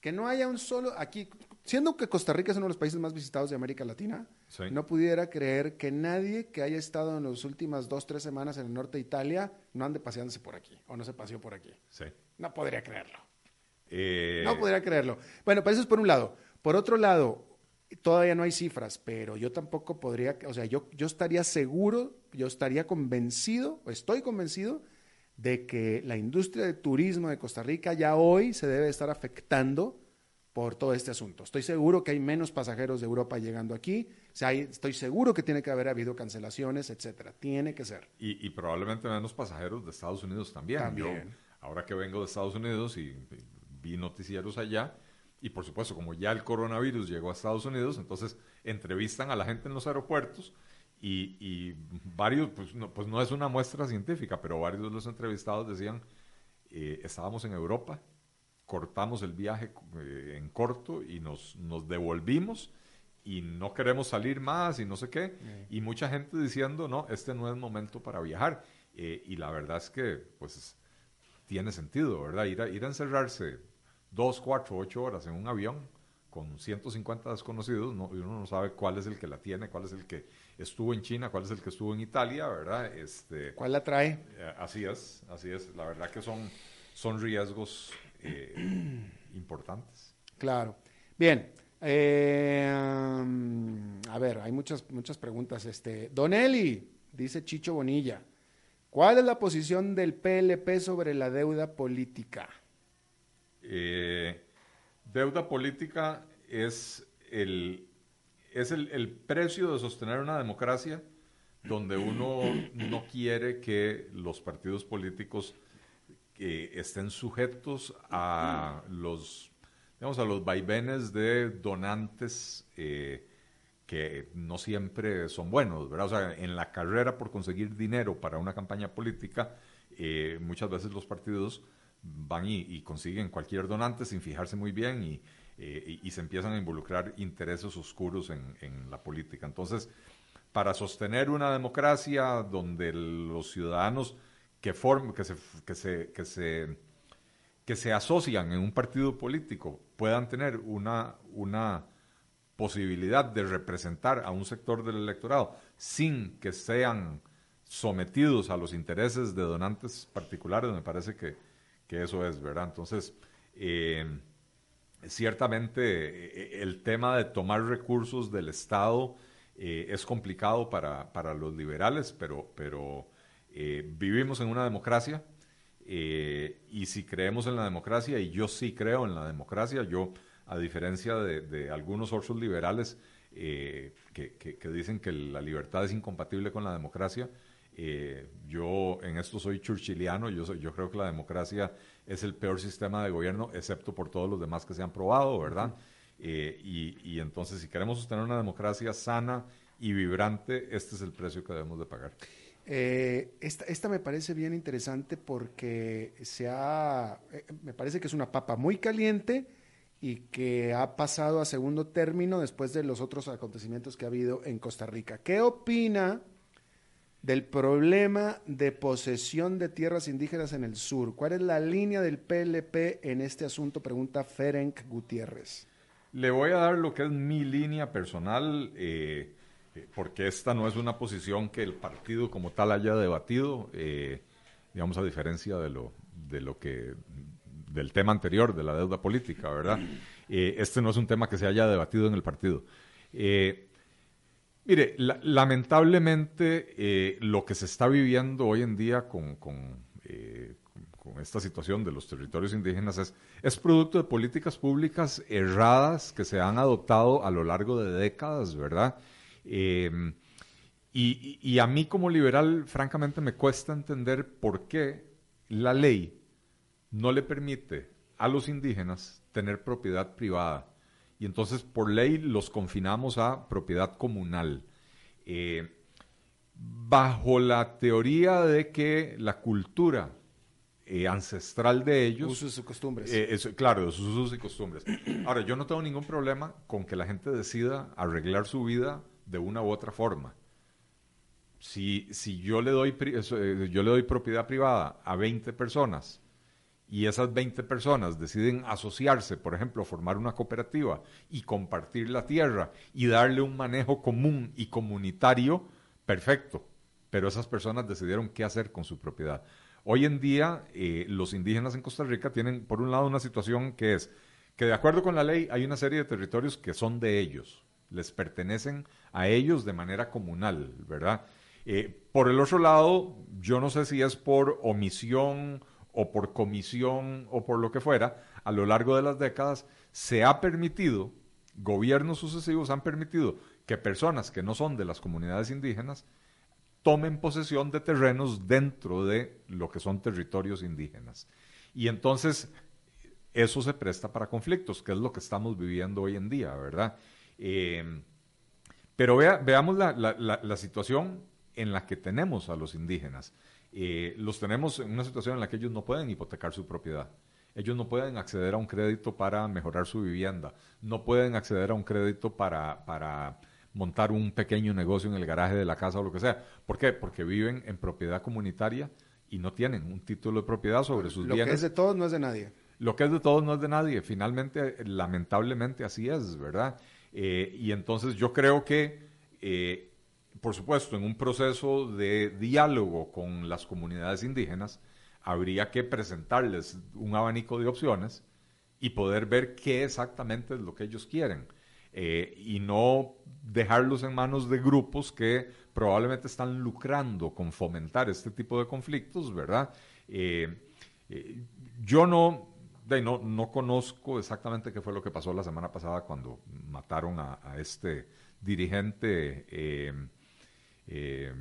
que no haya un solo, aquí, siendo que Costa Rica es uno de los países más visitados de América Latina, no pudiera creer que nadie que haya estado en las últimas dos, tres semanas en el norte de Italia no ande paseándose por aquí o no se paseó por aquí. No podría creerlo. Eh, no podría creerlo. Bueno, pues eso es por un lado. Por otro lado, todavía no hay cifras, pero yo tampoco podría, o sea, yo, yo estaría seguro, yo estaría convencido, estoy convencido de que la industria de turismo de Costa Rica ya hoy se debe estar afectando por todo este asunto. Estoy seguro que hay menos pasajeros de Europa llegando aquí, o sea, estoy seguro que tiene que haber habido cancelaciones, etcétera. Tiene que ser. Y, probablemente menos pasajeros de Estados Unidos también. también. ahora que vengo de Estados Unidos y vi noticieros allá, y por supuesto, como ya el coronavirus llegó a Estados Unidos, entonces entrevistan a la gente en los aeropuertos y, varios, pues no, pues no es una muestra científica, pero varios de los entrevistados decían, eh, estábamos en Europa, cortamos el viaje eh, en corto y nos, nos devolvimos y no queremos salir más y no sé qué. Y mucha gente diciendo, no, este no es momento para viajar. Eh, y la verdad es que, pues, tiene sentido, ¿verdad? Ir a, ir a encerrarse dos, cuatro, ocho horas en un avión con 150 desconocidos, no, uno no sabe cuál es el que la tiene, cuál es el que estuvo en China, cuál es el que estuvo en Italia, ¿verdad? Este, ¿Cuál la trae? Eh, así es, así es. La verdad que son, son riesgos eh, importantes. Claro. Bien. Eh, a ver, hay muchas, muchas preguntas. Este, Don Eli, dice Chicho Bonilla, ¿cuál es la posición del PLP sobre la deuda política? deuda política es el es el, precio de sostener una democracia donde uno no quiere que los partidos políticos estén sujetos a los, digamos, a los vaivenes de donantes eh, que no siempre son buenos, ¿verdad? O sea, en la carrera por conseguir dinero para una campaña política, eh, muchas veces los partidos van y, consiguen cualquier donante sin fijarse muy bien y, eh, y, se empiezan a involucrar intereses oscuros en, la política. Entonces, para sostener una democracia donde los ciudadanos que, que, se, que, se, que, se, que se asocian en un partido político puedan tener una, una posibilidad de representar a un sector del electorado sin que sean sometidos a los intereses de donantes particulares, me parece que, que eso es, ¿verdad? Entonces, eh, ciertamente eh, el tema de tomar recursos del Estado eh, es complicado para, para, los liberales, pero, pero eh, vivimos en una democracia y si creemos en la democracia, y yo sí creo en la democracia, yo, a diferencia de, algunos otros liberales, eh, que, dicen que la libertad es incompatible con la democracia. Eh, yo en esto soy churchiliano, yo, yo creo que la democracia es el peor sistema de gobierno, excepto por todos los demás que se han probado, ¿verdad? Eh, y, y, entonces, si queremos sostener una democracia sana y vibrante, este es el precio que debemos de pagar. Esta, esta, me parece bien interesante porque se ha, me parece que es una papa muy caliente, y que ha pasado a segundo término después de los otros acontecimientos que ha habido en Costa Rica. ¿Qué opina del problema de posesión de tierras indígenas en el sur? ¿Cuál es la línea del PLP en este asunto? Pregunta Ferenc Gutiérrez. Le voy a dar lo que es mi línea personal, eh, eh, porque esta no es una posición que el partido como tal haya debatido, eh, digamos a diferencia de lo, de lo que del tema anterior, de la deuda política, ¿verdad? Eh, este no es un tema que se haya debatido en el partido. Eh, mire, lamentablemente eh, lo que se está viviendo hoy en día con, con, esta situación de los territorios indígenas es, es producto de políticas públicas erradas que se han adoptado a lo largo de décadas, ¿verdad? Y, y a mí como liberal, francamente, me cuesta entender por qué la ley no le permite a los indígenas tener propiedad privada. Y entonces por ley los confinamos a propiedad comunal. Eh, bajo la teoría de que la cultura eh, ancestral de ellos... Usos y costumbres. Eh, claro, sus usos y costumbres. Ahora, yo no tengo ningún problema con que la gente decida arreglar su vida de una u otra forma. Si, si yo, le doy, yo le doy propiedad privada a 20 personas y esas 20 personas deciden asociarse, por ejemplo, formar una cooperativa y compartir la tierra y darle un manejo común y comunitario, perfecto. Pero esas personas decidieron qué hacer con su propiedad. Hoy en día, eh, los indígenas en Costa Rica tienen, por un lado, una situación que es que de acuerdo con la ley hay una serie de territorios que son de ellos, les pertenecen a ellos de manera comunal, ¿verdad? Eh, por el otro lado, yo no sé si es por omisión o por comisión o por lo que fuera, a lo largo de las décadas se ha permitido, gobiernos sucesivos han permitido que personas que no son de las comunidades indígenas tomen posesión de terrenos dentro de lo que son territorios indígenas. Y entonces eso se presta para conflictos, que es lo que estamos viviendo hoy en día, ¿verdad? Eh, pero veamos la, la situación en la que tenemos a los indígenas. Eh, los tenemos en una situación en la que ellos no pueden hipotecar su propiedad. Ellos no pueden acceder a un crédito para mejorar su vivienda, no pueden acceder a un crédito para, para montar un pequeño negocio en el garaje de la casa o lo que sea. ¿Por qué? Porque viven en propiedad comunitaria y no tienen un título de propiedad sobre sus bienes. Lo que es de todos no es de nadie. Lo que es de todos no es de nadie. Finalmente, lamentablemente así es, ¿verdad? Eh, y entonces yo creo que eh, por supuesto, en un proceso de diálogo con las comunidades indígenas, habría que presentarles un abanico de opciones y poder ver qué exactamente es lo que ellos quieren. Eh, y no dejarlos en manos de grupos que probablemente están lucrando con fomentar este tipo de conflictos, ¿verdad? Eh, eh, yo no, no, no, conozco exactamente qué fue lo que pasó la semana pasada cuando mataron a, este dirigente eh,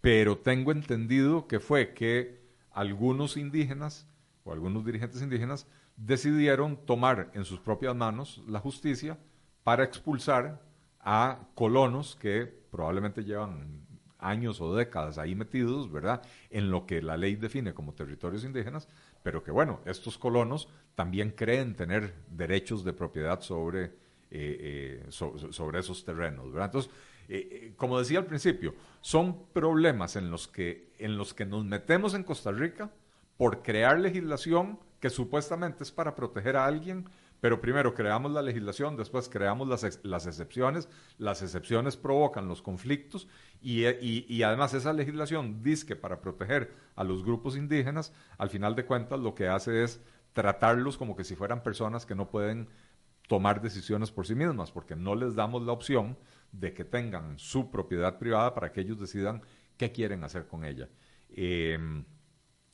pero tengo entendido que fue que algunos indígenas o algunos dirigentes indígenas decidieron tomar en sus propias manos la justicia para expulsar a colonos que probablemente llevan años o décadas ahí metidos, ¿verdad? En lo que la ley define como territorios indígenas, pero que bueno, estos colonos también creen tener derechos de propiedad sobre, eh, eh, sobre esos terrenos, ¿verdad? Entonces, eh, eh, como decía al principio, son problemas en los, que, en los que nos metemos en Costa Rica por crear legislación que supuestamente es para proteger a alguien, pero primero creamos la legislación, después creamos las, las excepciones, las excepciones provocan los conflictos y, y, además esa legislación dice que para proteger a los grupos indígenas, al final de cuentas lo que hace es tratarlos como que si fueran personas que no pueden tomar decisiones por sí mismas, porque no les damos la opción de que tengan su propiedad privada para que ellos decidan qué quieren hacer con ella. Em,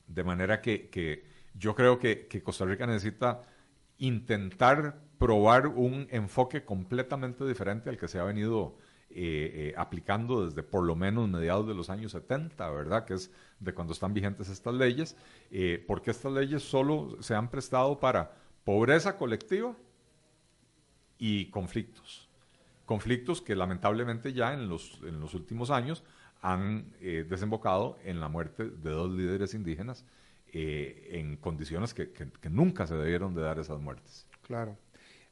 de manera que, yo creo que, Costa Rica necesita intentar probar un enfoque completamente diferente al que se ha venido eh, aplicando desde por lo menos mediados de los años 70, ¿verdad? Que es de cuando están vigentes estas leyes, porque estas leyes solo se han prestado para pobreza colectiva y conflictos. Conflictos que lamentablemente ya en los, en los últimos años han eh, desembocado en la muerte de dos líderes indígenas eh, en condiciones que, nunca se debieron de dar esas muertes. Claro.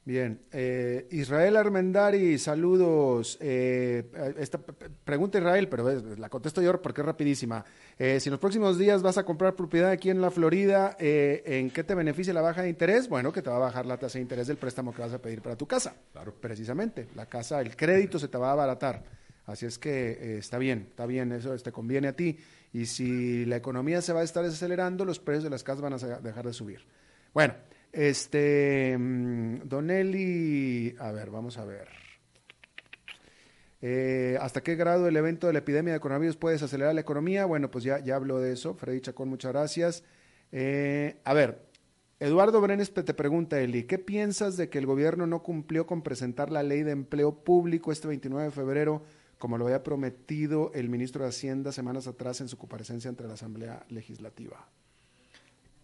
Bien, eh, Israel Armendari, saludos. esta pregunta Israel, pero la contesto yo porque es rapidísima. si en los próximos días vas a comprar propiedad aquí en la Florida, ¿en qué te beneficia la baja de interés? Bueno, que te va a bajar la tasa de interés del préstamo que vas a pedir para tu casa. Claro. Precisamente, la casa, el crédito se te va a abaratar. Así es que eh, está bien, está bien, eso te conviene a ti. Y si la economía se va a estar desacelerando, los precios de las casas van a dejar de subir. Bueno, este, mm, Don Eli, a ver, vamos a ver. Eh, ¿Hasta qué grado el evento de la epidemia de coronavirus puede desacelerar la economía? Bueno, pues ya, ya hablo de eso. Freddy Chacón, muchas gracias. Eh, a ver, Eduardo Brenes te pregunta, Eli, ¿qué piensas de que el gobierno no cumplió con presentar la ley de empleo público este 29 de febrero como lo había prometido el ministro de Hacienda semanas atrás en su comparecencia ante la Asamblea Legislativa?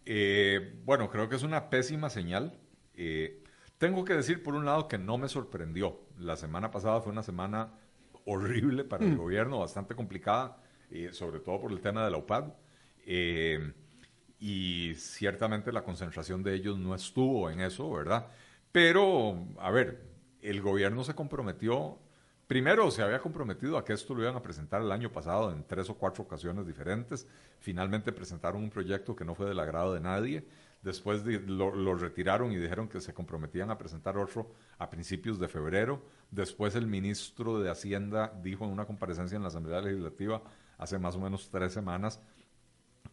Eh, bueno, creo que es una pésima señal. Eh, tengo que decir, por un lado, que no me sorprendió. La semana pasada fue una semana horrible para el mm. gobierno, bastante complicada, eh, sobre todo por el tema de la UPAD. y ciertamente la concentración de ellos no estuvo en eso, ¿verdad? Pero, a ver, el gobierno se comprometió Primero, se había comprometido a que esto lo iban a presentar el año pasado en tres o cuatro ocasiones diferentes. Finalmente presentaron un proyecto que no fue del agrado de nadie. Después lo, retiraron y dijeron que se comprometían a presentar otro a principios de febrero. Después el ministro de Hacienda dijo en una comparecencia en la Asamblea Legislativa hace más o menos tres semanas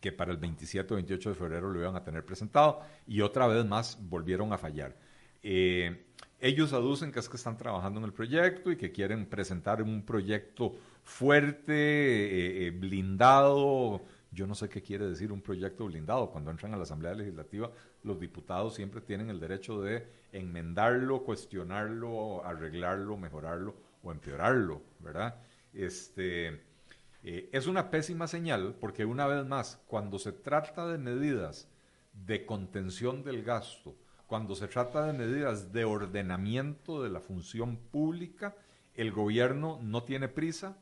que para el 27 o 28 de febrero lo iban a tener presentado y otra vez más volvieron a fallar. Eh, ellos aducen que es que están trabajando en el proyecto y que quieren presentar un proyecto fuerte, eh, eh, blindado. Yo no sé qué quiere decir un proyecto blindado. Cuando entran a la Asamblea Legislativa, los diputados siempre tienen el derecho de enmendarlo, cuestionarlo, arreglarlo, mejorarlo o empeorarlo, ¿verdad? Este, eh, es una pésima señal porque una vez más, cuando se trata de medidas de contención del gasto, cuando se trata de medidas de ordenamiento de la función pública, el gobierno no tiene prisa,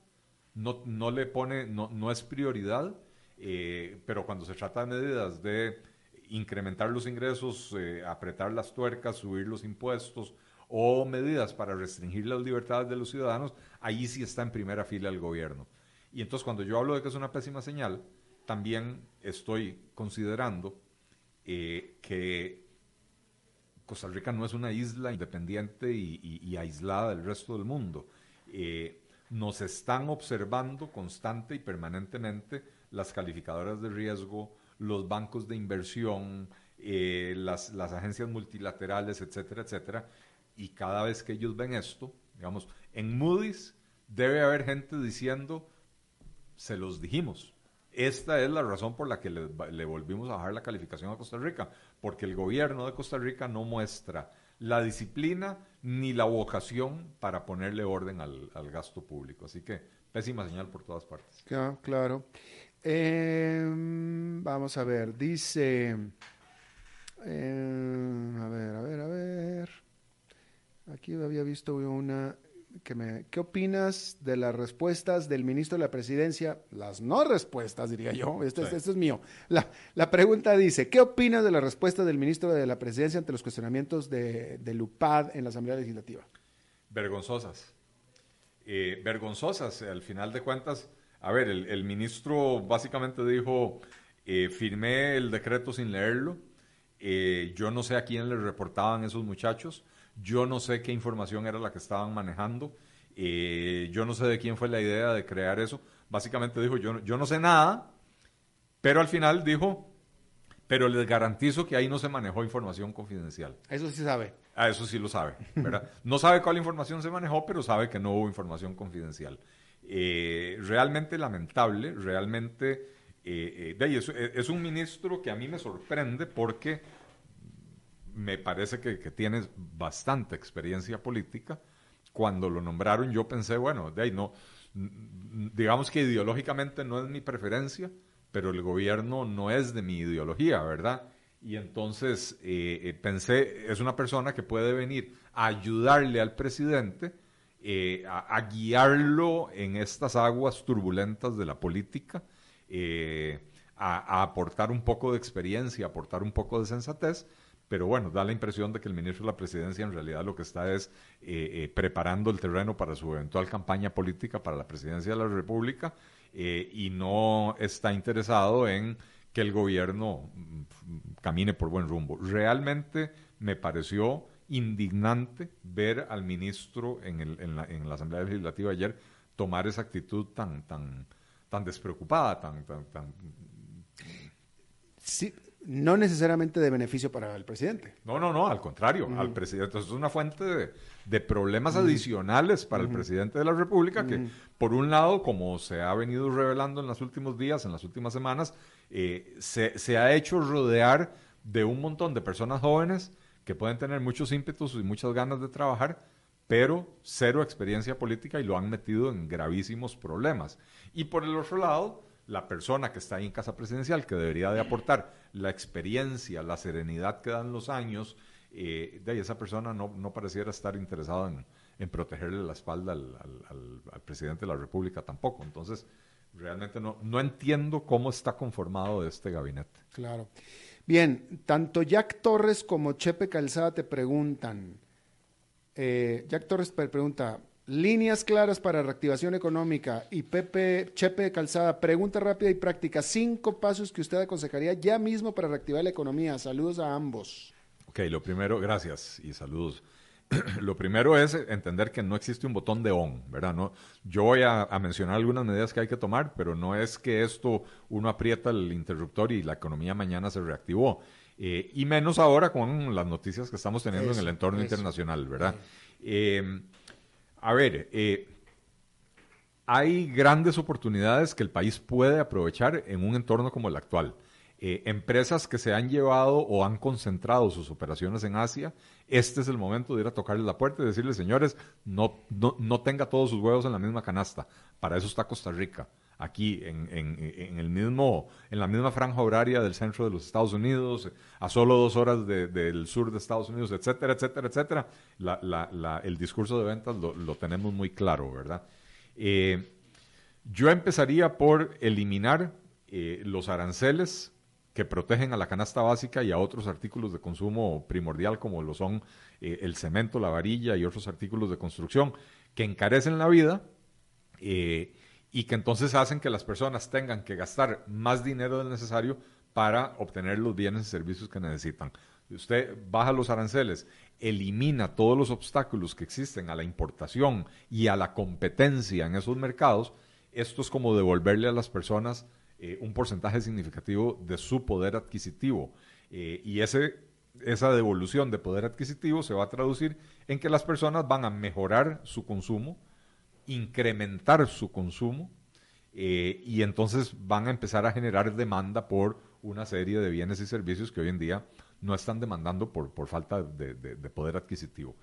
no, no le pone, no, no es prioridad, eh, pero cuando se trata de medidas de incrementar los ingresos, eh, apretar las tuercas, subir los impuestos o medidas para restringir las libertades de los ciudadanos, ahí sí está en primera fila el gobierno. Y entonces cuando yo hablo de que es una pésima señal, también estoy considerando eh, que Costa Rica no es una isla independiente y, aislada del resto del mundo. Eh, nos están observando constante y permanentemente las calificadoras de riesgo, los bancos de inversión, eh, las, las, agencias multilaterales, etcétera, etcétera. Y cada vez que ellos ven esto, digamos, en Moody's debe haber gente diciendo, se los dijimos, esta es la razón por la que le, volvimos a bajar la calificación a Costa Rica, porque el gobierno de Costa Rica no muestra la disciplina ni la vocación para ponerle orden al, gasto público. Así que pésima señal por todas partes. claro. Em, vamos a ver, dice... Em, a ver, a ver, a ver. Aquí había visto una me, ¿qué opinas de las respuestas del ministro de la presidencia? Las no respuestas, diría yo. Esto, es mío. La, pregunta dice, ¿qué opinas de las respuestas del ministro de la presidencia ante los cuestionamientos de, de Lupad en la Asamblea Legislativa? Vergonzosas. Eh, vergonzosas, al final de cuentas. A ver, el, ministro básicamente dijo, eh, firmé el decreto sin leerlo. Eh, yo no sé a quién le reportaban esos muchachos. Yo no sé qué información era la que estaban manejando. Eh, yo no sé de quién fue la idea de crear eso. Básicamente dijo, yo, yo no sé nada, pero al final dijo, pero les garantizo que ahí no se manejó información confidencial. Eso sí sabe. Ah, eso sí lo sabe, ¿verdad? no sabe cuál información se manejó, pero sabe que no hubo información confidencial. Eh, realmente lamentable, realmente... Eh, es, es un ministro que a mí me sorprende porque me parece que, que tiene bastante experiencia política. Cuando lo nombraron yo pensé, bueno, de ahí no, digamos que ideológicamente no es mi preferencia, pero el gobierno no es de mi ideología, ¿verdad? Y entonces eh, eh, pensé, es una persona que puede venir a ayudarle al presidente eh, a, guiarlo en estas aguas turbulentas de la política, a, aportar un poco de experiencia, aportar un poco de sensatez, pero bueno, da la impresión de que el ministro de la presidencia en realidad lo que está es preparando el terreno para su eventual campaña política para la presidencia de la República y no está interesado en que el gobierno mm, camine por buen rumbo. Realmente me pareció indignante ver al ministro en, el, en la, Asamblea Legislativa ayer tomar esa actitud tan, tan, tan despreocupada, tan, tan, tan... Sí, no necesariamente de beneficio para el presidente. No, no, no, al contrario, al presidente. es una fuente de, problemas adicionales para el presidente de la República que, por un lado, como se ha venido revelando en los últimos días, en las últimas semanas, eh, se, ha hecho rodear de un montón de personas jóvenes que pueden tener muchos ímpetus y muchas ganas de trabajar, pero cero experiencia política y lo han metido en gravísimos problemas. Y por el otro lado, la persona que está ahí en casa presidencial, que debería de aportar la experiencia, la serenidad que dan los años, eh, de ahí esa persona no, no pareciera estar interesada en, protegerle la espalda al, al, presidente de la República tampoco. Entonces, realmente no, no entiendo cómo está conformado este gabinete. Claro. Bien, tanto Jack Torres como Chepe Calzada te preguntan. Eh, Jack Torres pregunta, líneas claras para reactivación económica y Pepe Chepe Calzada, pregunta rápida y práctica, cinco pasos que usted aconsejaría ya mismo para reactivar la economía. Saludos a ambos. Ok, lo primero, gracias y saludos. lo primero es entender que no existe un botón de on, ¿verdad? No, yo voy a, mencionar algunas medidas que hay que tomar, pero no es que esto uno aprieta el interruptor y la economía mañana se reactivó. Eh, y menos ahora con las noticias que estamos teniendo en el entorno internacional, ¿verdad? Eh, a ver, eh, hay grandes oportunidades que el país puede aprovechar en un entorno como el actual. Eh, empresas que se han llevado o han concentrado sus operaciones en Asia, este es el momento de ir a tocarles la puerta y decirles, señores, no, no, tenga todos sus huevos en la misma canasta. Para eso está Costa Rica, aquí en, el mismo, en la misma franja horaria del centro de los Estados Unidos, a solo dos horas del sur de Estados Unidos, etcétera, etcétera, etcétera. el discurso de ventas lo, tenemos muy claro, ¿verdad? Eh, yo empezaría por eliminar eh, los aranceles que protegen a la canasta básica y a otros artículos de consumo primordial como lo son eh, el cemento, la varilla y otros artículos de construcción que encarecen la vida y que entonces hacen que las personas tengan que gastar más dinero del necesario para obtener los bienes y servicios que necesitan. Usted baja los aranceles, elimina todos los obstáculos que existen a la importación y a la competencia en esos mercados, esto es como devolverle a las personas eh, un porcentaje significativo de su poder adquisitivo. Eh, y esa devolución de poder adquisitivo se va a traducir en que las personas van a mejorar su consumo, incrementar su consumo, eh, y entonces van a empezar a generar demanda por una serie de bienes y servicios que hoy en día no están demandando por, por falta de, de poder adquisitivo.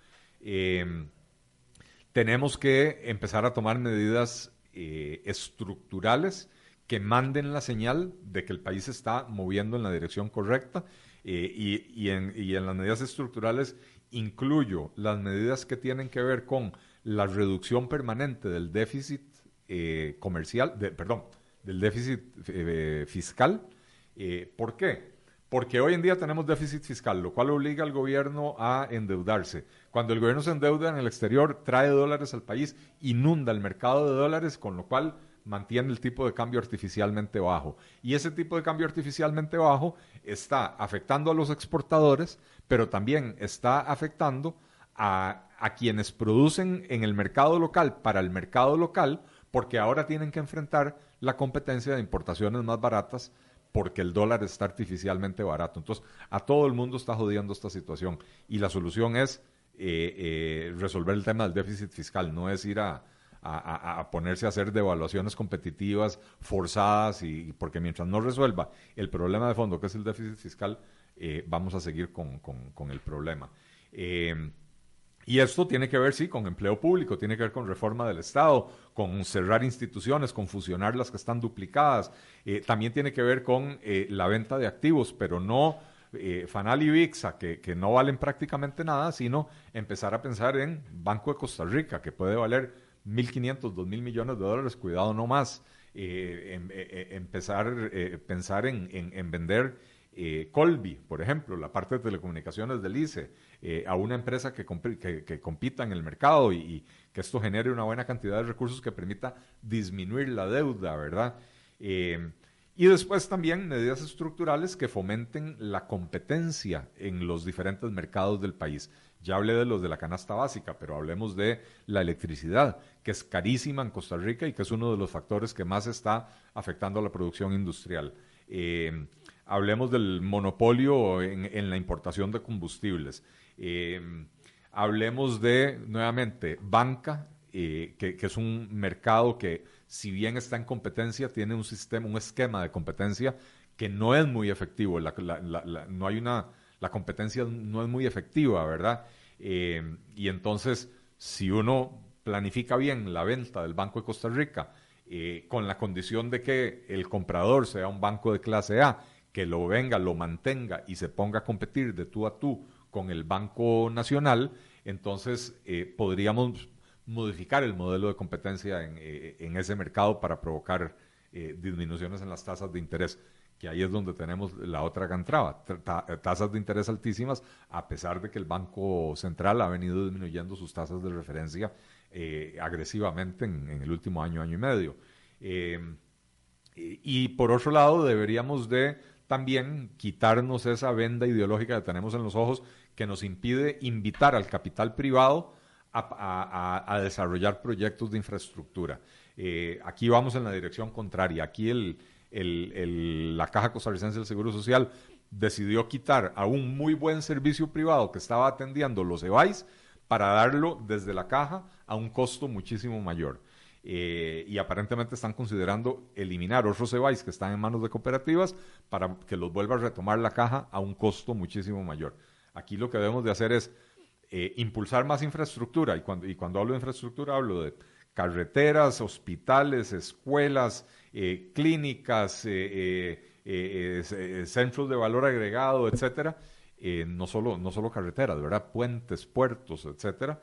tenemos que empezar a tomar medidas estructurales que manden la señal de que el país está moviendo en la dirección correcta eh, y, en, las medidas estructurales incluyo las medidas que tienen que ver con la reducción permanente del déficit eh, comercial, perdón, del déficit eh, fiscal. ¿Por qué? Porque hoy en día tenemos déficit fiscal, lo cual obliga al gobierno a endeudarse. Cuando el gobierno se endeuda en el exterior, trae dólares al país, inunda el mercado de dólares, con lo cual mantiene el tipo de cambio artificialmente bajo. Y ese tipo de cambio artificialmente bajo está afectando a los exportadores, pero también está afectando a, a, quienes producen en el mercado local para el mercado local, porque ahora tienen que enfrentar la competencia de importaciones más baratas porque el dólar está artificialmente barato. Entonces, a todo el mundo está jodiendo esta situación. Y la solución es eh, eh, resolver el tema del déficit fiscal, no es ir a, a, ponerse a hacer devaluaciones competitivas forzadas y, porque mientras no resuelva el problema de fondo que es el déficit fiscal, eh, vamos a seguir con, con, el problema. Eh, y esto tiene que ver, sí, con empleo público, tiene que ver con reforma del Estado, con cerrar instituciones, con fusionar las que están duplicadas. Eh, también tiene que ver con la venta de activos, pero no Fanal y VIXA, que, que, no valen prácticamente nada, sino empezar a pensar en Banco de Costa Rica, que puede valer 1.500, 2.000 millones de dólares, cuidado no más. Em, empezar a pensar en, en vender eh, Colby, por ejemplo, la parte de telecomunicaciones del ICE, eh, a una empresa que, compita en el mercado y, que esto genere una buena cantidad de recursos que permita disminuir la deuda, ¿verdad? Eh, y después también medidas estructurales que fomenten la competencia en los diferentes mercados del país. Ya hablé de los de la canasta básica, pero hablemos de la electricidad, que es carísima en Costa Rica y que es uno de los factores que más está afectando a la producción industrial. Eh, hablemos del monopolio en, la importación de combustibles. Eh, hablemos de, nuevamente, banca, eh, que, es un mercado que, si bien está en competencia, tiene un sistema, un esquema de competencia que no es muy efectivo. La, no hay una, la competencia no es muy efectiva, ¿verdad? Eh, y entonces, si uno planifica bien la venta del Banco de Costa Rica, con la condición de que el comprador sea un banco de clase A que lo venga, lo mantenga y se ponga a competir de tú a tú con el Banco Nacional, entonces eh, podríamos modificar el modelo de competencia en, eh, ese mercado para provocar eh, disminuciones en las tasas de interés, que ahí es donde tenemos la otra gran traba, tasas de interés altísimas, a pesar de que el Banco Central ha venido disminuyendo sus tasas de referencia agresivamente en, en, el último año, año y medio. y por otro lado, deberíamos de también quitarnos esa venda ideológica que tenemos en los ojos que nos impide invitar al capital privado a, desarrollar proyectos de infraestructura. Eh, aquí vamos en la dirección contraria. Aquí la Caja Costarricense del Seguro Social decidió quitar a un muy buen servicio privado que estaba atendiendo los EVAIS para darlo desde la caja a un costo muchísimo mayor. Eh, y aparentemente están considerando eliminar otros EVAIS que están en manos de cooperativas para que los vuelva a retomar la caja a un costo muchísimo mayor. Aquí lo que debemos de hacer es eh, impulsar más infraestructura y cuando, y cuando hablo de infraestructura hablo de carreteras, hospitales, escuelas, eh, clínicas, centros de valor agregado, etcétera. no, solo, no solo carreteras, ¿verdad? Puentes, puertos, etcétera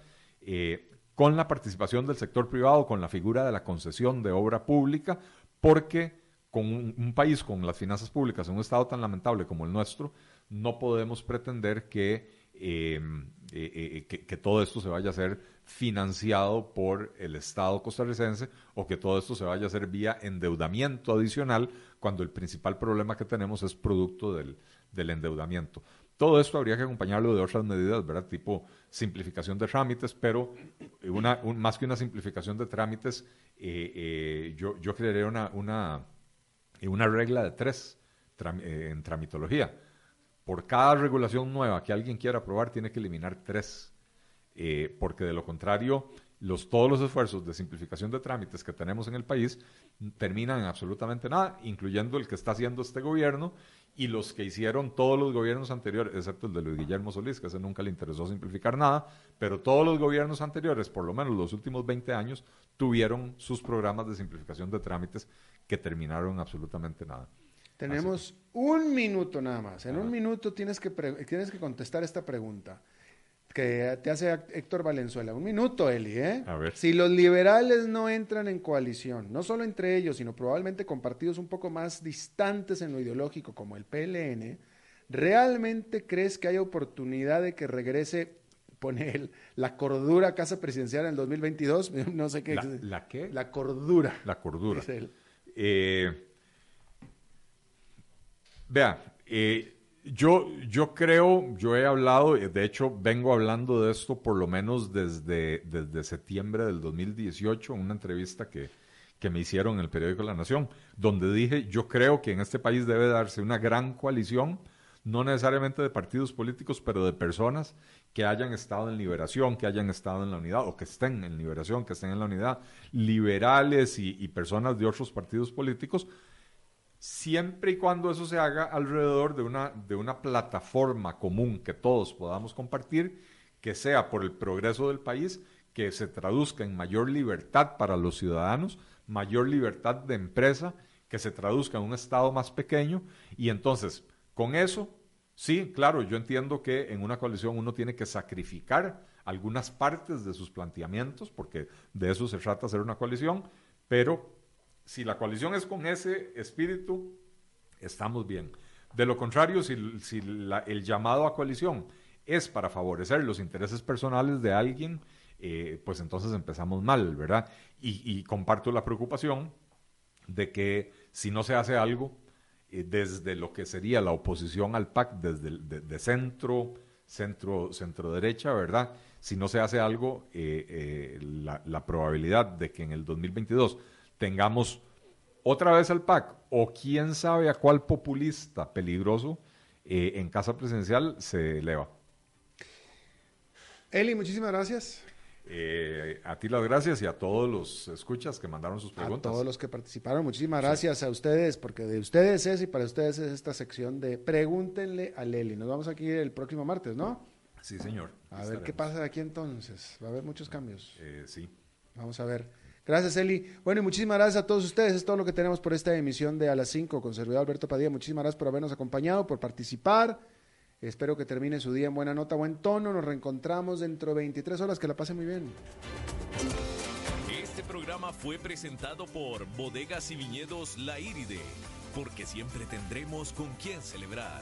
con la participación del sector privado, con la figura de la concesión de obra pública, porque con un, país con las finanzas públicas en un estado tan lamentable como el nuestro, no podemos pretender que, em, eh, eh, que, todo esto se vaya a hacer financiado por el Estado costarricense o que todo esto se vaya a hacer vía endeudamiento adicional, cuando el principal problema que tenemos es producto del, del endeudamiento. Todo esto habría que acompañarlo de otras medidas, ¿verdad? Tipo simplificación de trámites, pero una, más que una simplificación de trámites, eh, eh, yo, yo crearía una, una, una regla de tres eh, en tramitología. Por cada regulación nueva que alguien quiera aprobar, tiene que eliminar tres, porque de lo contrario, los, todos los esfuerzos de simplificación de trámites que tenemos en el país terminan en absolutamente nada, incluyendo el que está haciendo este gobierno y los que hicieron todos los gobiernos anteriores, excepto el de Luis Guillermo Solís, que a ese nunca le interesó simplificar nada, pero todos los gobiernos anteriores, por lo menos los últimos 20 años, tuvieron sus programas de simplificación de trámites que terminaron absolutamente nada. Tenemos un minuto nada más. En un minuto tienes que, tienes que contestar esta pregunta que te hace Héctor Valenzuela. Un minuto, Eli, ¿eh? A ver. Si los liberales no entran en coalición, no solo entre ellos, sino probablemente con partidos un poco más distantes en lo ideológico, como el PLN, ¿realmente crees que hay oportunidad de que regrese, pone él, la cordura a Casa Presidencial en el 2022? No sé qué. ¿La, ¿la qué? La cordura. La cordura. Eh, vea, eh, yo, yo creo, yo he hablado, de hecho vengo hablando de esto por lo menos desde, desde septiembre del 2018, en una entrevista que, que me hicieron en el periódico La Nación, donde dije, yo creo que en este país debe darse una gran coalición, no necesariamente de partidos políticos, pero de personas que hayan estado en liberación, que hayan estado en la unidad, o que estén en liberación, que estén en la unidad, liberales y personas de otros partidos políticos, siempre y cuando eso se haga alrededor de una, de una plataforma común que todos podamos compartir, que sea por el progreso del país, que se traduzca en mayor libertad para los ciudadanos, mayor libertad de empresa, que se traduzca en un Estado más pequeño. Y entonces, con eso, sí, claro, yo entiendo que en una coalición uno tiene que sacrificar algunas partes de sus planteamientos, porque de eso se trata hacer una coalición, pero si la coalición es con ese espíritu, estamos bien. De lo contrario, si, el llamado a coalición es para favorecer los intereses personales de alguien, eh, pues entonces empezamos mal, ¿verdad? Y, comparto la preocupación de que si no se hace algo eh, desde lo que sería la oposición al PAC, desde de, centro, centro, centro derecha, ¿verdad? Si no se hace algo, eh, la, la probabilidad de que en el 2022 tengamos otra vez al PAC o quién sabe a cuál populista peligroso eh, en casa presidencial se eleva. Eli, muchísimas gracias. Eh, a ti las gracias y a todos los escuchas que mandaron sus preguntas. A todos los que participaron, muchísimas gracias a ustedes, porque de ustedes es y para ustedes es esta sección de Pregúntenle a Leli. Nos vamos aquí el próximo martes, ¿no? Sí, señor. A ver qué pasa de aquí entonces. Va a haber muchos cambios. Eh, sí. Vamos a ver. Gracias, Eli. Bueno, y muchísimas gracias a todos ustedes. Es todo lo que tenemos por esta emisión de A las 5 con servidor Alberto Padilla. Muchísimas gracias por habernos acompañado, por participar. Espero que termine su día en buena nota, buen tono. Nos reencontramos dentro de 23 horas. Que la pase muy bien. Este programa fue presentado por Bodegas y Viñedos La Iride, porque siempre tendremos con quién celebrar.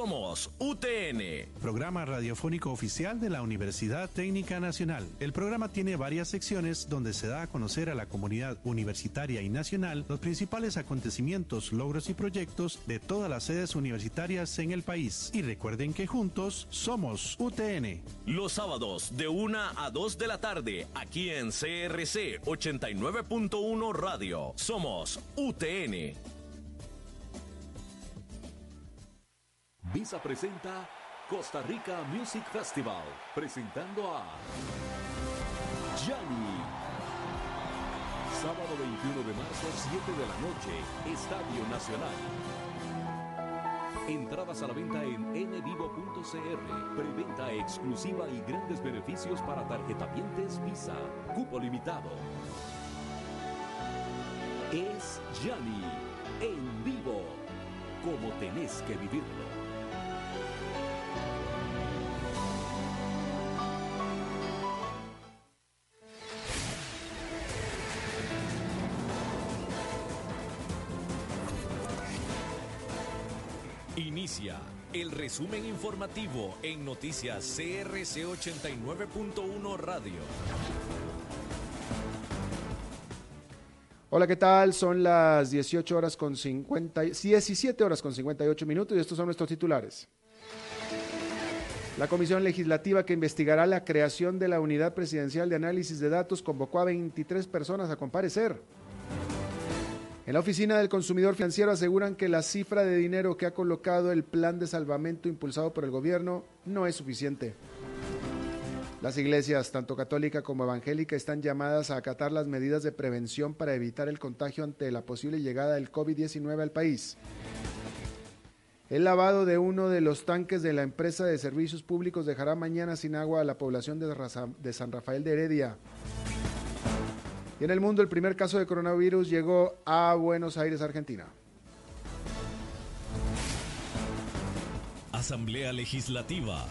Somos UTN. Programa radiofónico oficial de la Universidad Técnica Nacional. El programa tiene varias secciones donde se da a conocer a la comunidad universitaria y nacional los principales acontecimientos, logros y proyectos de todas las sedes universitarias en el país. Y recuerden que juntos somos UTN. Los sábados de 1 a 2 de la tarde, aquí en CRC 89.1 Radio. Somos UTN. Visa presenta Costa Rica Music Festival, presentando a Gianni. Sábado 21 de marzo, 7 de la noche, Estadio Nacional. Entradas a la venta en nvivo.cr. Preventa exclusiva y grandes beneficios para tarjetavientes Visa. Cupo limitado. Es Gianni en vivo, como tenés que vivirlo. El resumen informativo en noticias CRC 89.1 Radio. Hola, ¿qué tal? Son las 18 horas con 50, 17 horas con 58 minutos y estos son nuestros titulares. La Comisión Legislativa que investigará la creación de la Unidad Presidencial de Análisis de Datos convocó a 23 personas a comparecer. En la Oficina del Consumidor Financiero aseguran que la cifra de dinero que ha colocado el plan de salvamento impulsado por el gobierno no es suficiente. Las iglesias, tanto católica como evangélica, están llamadas a acatar las medidas de prevención para evitar el contagio ante la posible llegada del COVID-19 al país. El lavado de uno de los tanques de la empresa de servicios públicos dejará mañana sin agua a la población de San Rafael de Heredia. Y en el mundo el primer caso de coronavirus llegó a Buenos Aires, Argentina. Asamblea Legislativa.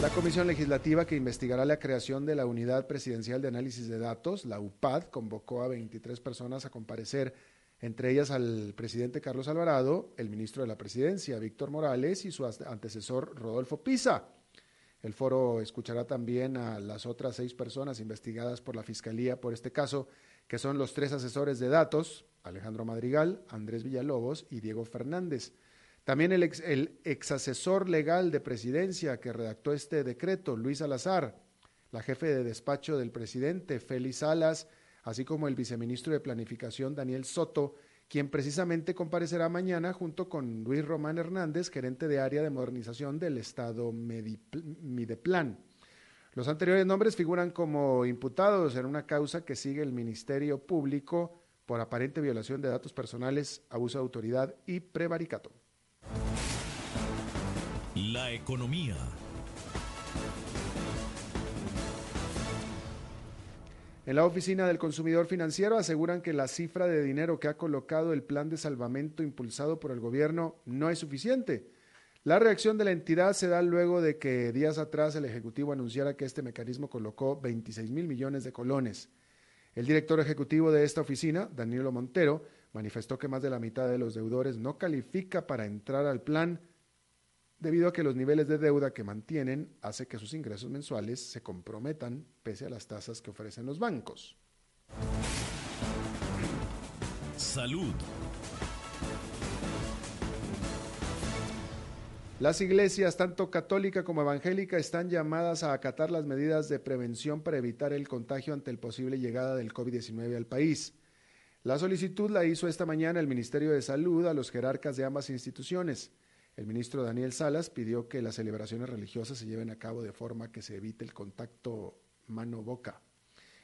La Comisión Legislativa que investigará la creación de la Unidad Presidencial de Análisis de Datos, la UPAD, convocó a 23 personas a comparecer, entre ellas al presidente Carlos Alvarado, el ministro de la Presidencia, Víctor Morales, y su antecesor, Rodolfo Pisa. El foro escuchará también a las otras seis personas investigadas por la Fiscalía por este caso, que son los tres asesores de datos, Alejandro Madrigal, Andrés Villalobos y Diego Fernández. También el ex, el asesor legal de presidencia que redactó este decreto, Luis Salazar, la jefe de despacho del presidente, Félix Salas, así como el viceministro de Planificación, Daniel Soto, quien precisamente comparecerá mañana junto con Luis Román Hernández, gerente de área de modernización del Estado Mideplan. Los anteriores nombres figuran como imputados en una causa que sigue el Ministerio Público por aparente violación de datos personales, abuso de autoridad y prevaricato. La economía. En la oficina del consumidor financiero aseguran que la cifra de dinero que ha colocado el plan de salvamento impulsado por el gobierno no es suficiente. La reacción de la entidad se da luego de que días atrás el Ejecutivo anunciara que este mecanismo colocó 26 mil millones de colones. El director ejecutivo de esta oficina, Danilo Montero, manifestó que más de la mitad de los deudores no califica para entrar al plan debido a que los niveles de deuda que mantienen hace que sus ingresos mensuales se comprometan pese a las tasas que ofrecen los bancos. Salud. Las iglesias, tanto católica como evangélica, están llamadas a acatar las medidas de prevención para evitar el contagio ante el posible llegada del COVID-19 al país. La solicitud la hizo esta mañana el Ministerio de Salud a los jerarcas de ambas instituciones. El ministro Daniel Salas pidió que las celebraciones religiosas se lleven a cabo de forma que se evite el contacto mano-boca.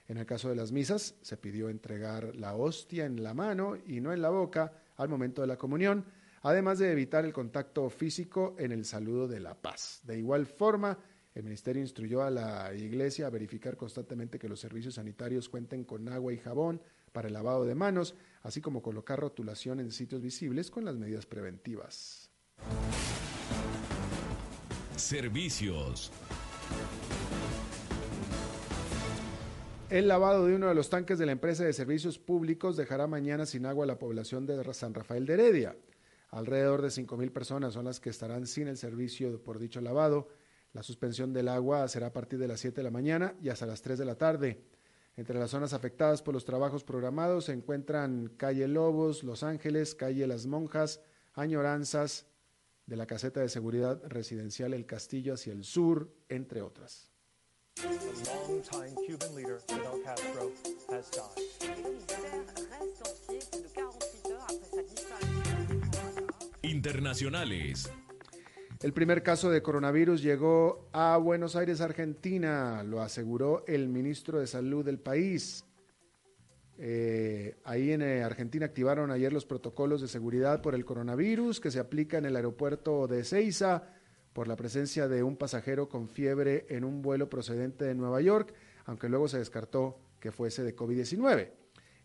En el caso de las misas, se pidió entregar la hostia en la mano y no en la boca al momento de la comunión, además de evitar el contacto físico en el saludo de la paz. De igual forma, el ministerio instruyó a la iglesia a verificar constantemente que los servicios sanitarios cuenten con agua y jabón para el lavado de manos, así como colocar rotulación en sitios visibles con las medidas preventivas. Servicios. El lavado de uno de los tanques de la empresa de servicios públicos dejará mañana sin agua a la población de San Rafael de Heredia. Alrededor de 5.000 personas son las que estarán sin el servicio por dicho lavado. La suspensión del agua será a partir de las 7 de la mañana y hasta las 3 de la tarde. Entre las zonas afectadas por los trabajos programados se encuentran Calle Lobos, Los Ángeles, Calle Las Monjas, Añoranzas, de la caseta de seguridad residencial El Castillo hacia el sur, entre otras. Internacionales. El primer caso de coronavirus llegó a Buenos Aires, Argentina, lo aseguró el ministro de Salud del país. Eh, ahí en eh, Argentina activaron ayer los protocolos de seguridad por el coronavirus que se aplica en el aeropuerto de Ceiza por la presencia de un pasajero con fiebre en un vuelo procedente de Nueva York, aunque luego se descartó que fuese de COVID-19.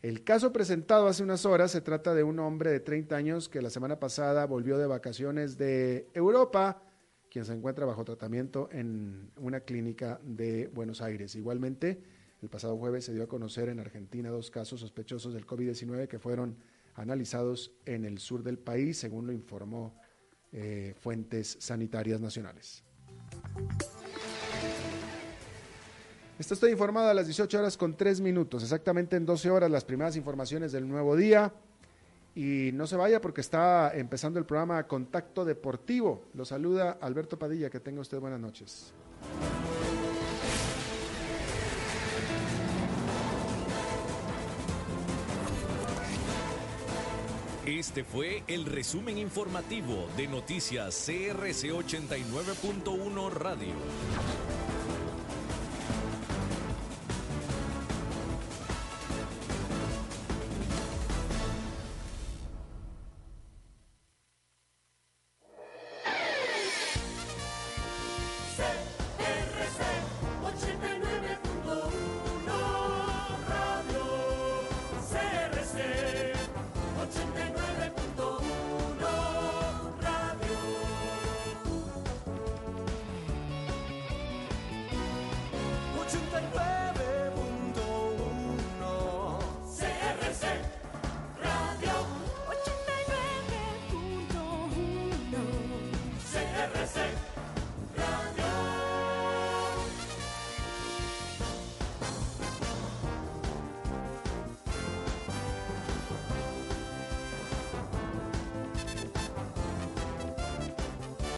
El caso presentado hace unas horas se trata de un hombre de 30 años que la semana pasada volvió de vacaciones de Europa, quien se encuentra bajo tratamiento en una clínica de Buenos Aires. Igualmente, el pasado jueves se dio a conocer en Argentina dos casos sospechosos del COVID-19 que fueron analizados en el sur del país, según lo informó eh, fuentes sanitarias nacionales. Estoy informado a las 18 horas con 3 minutos, exactamente en 12 horas las primeras informaciones del nuevo día. Y no se vaya porque está empezando el programa Contacto Deportivo. Lo saluda Alberto Padilla, que tenga usted buenas noches. Este fue el resumen informativo de Noticias CRC 89.1 Radio.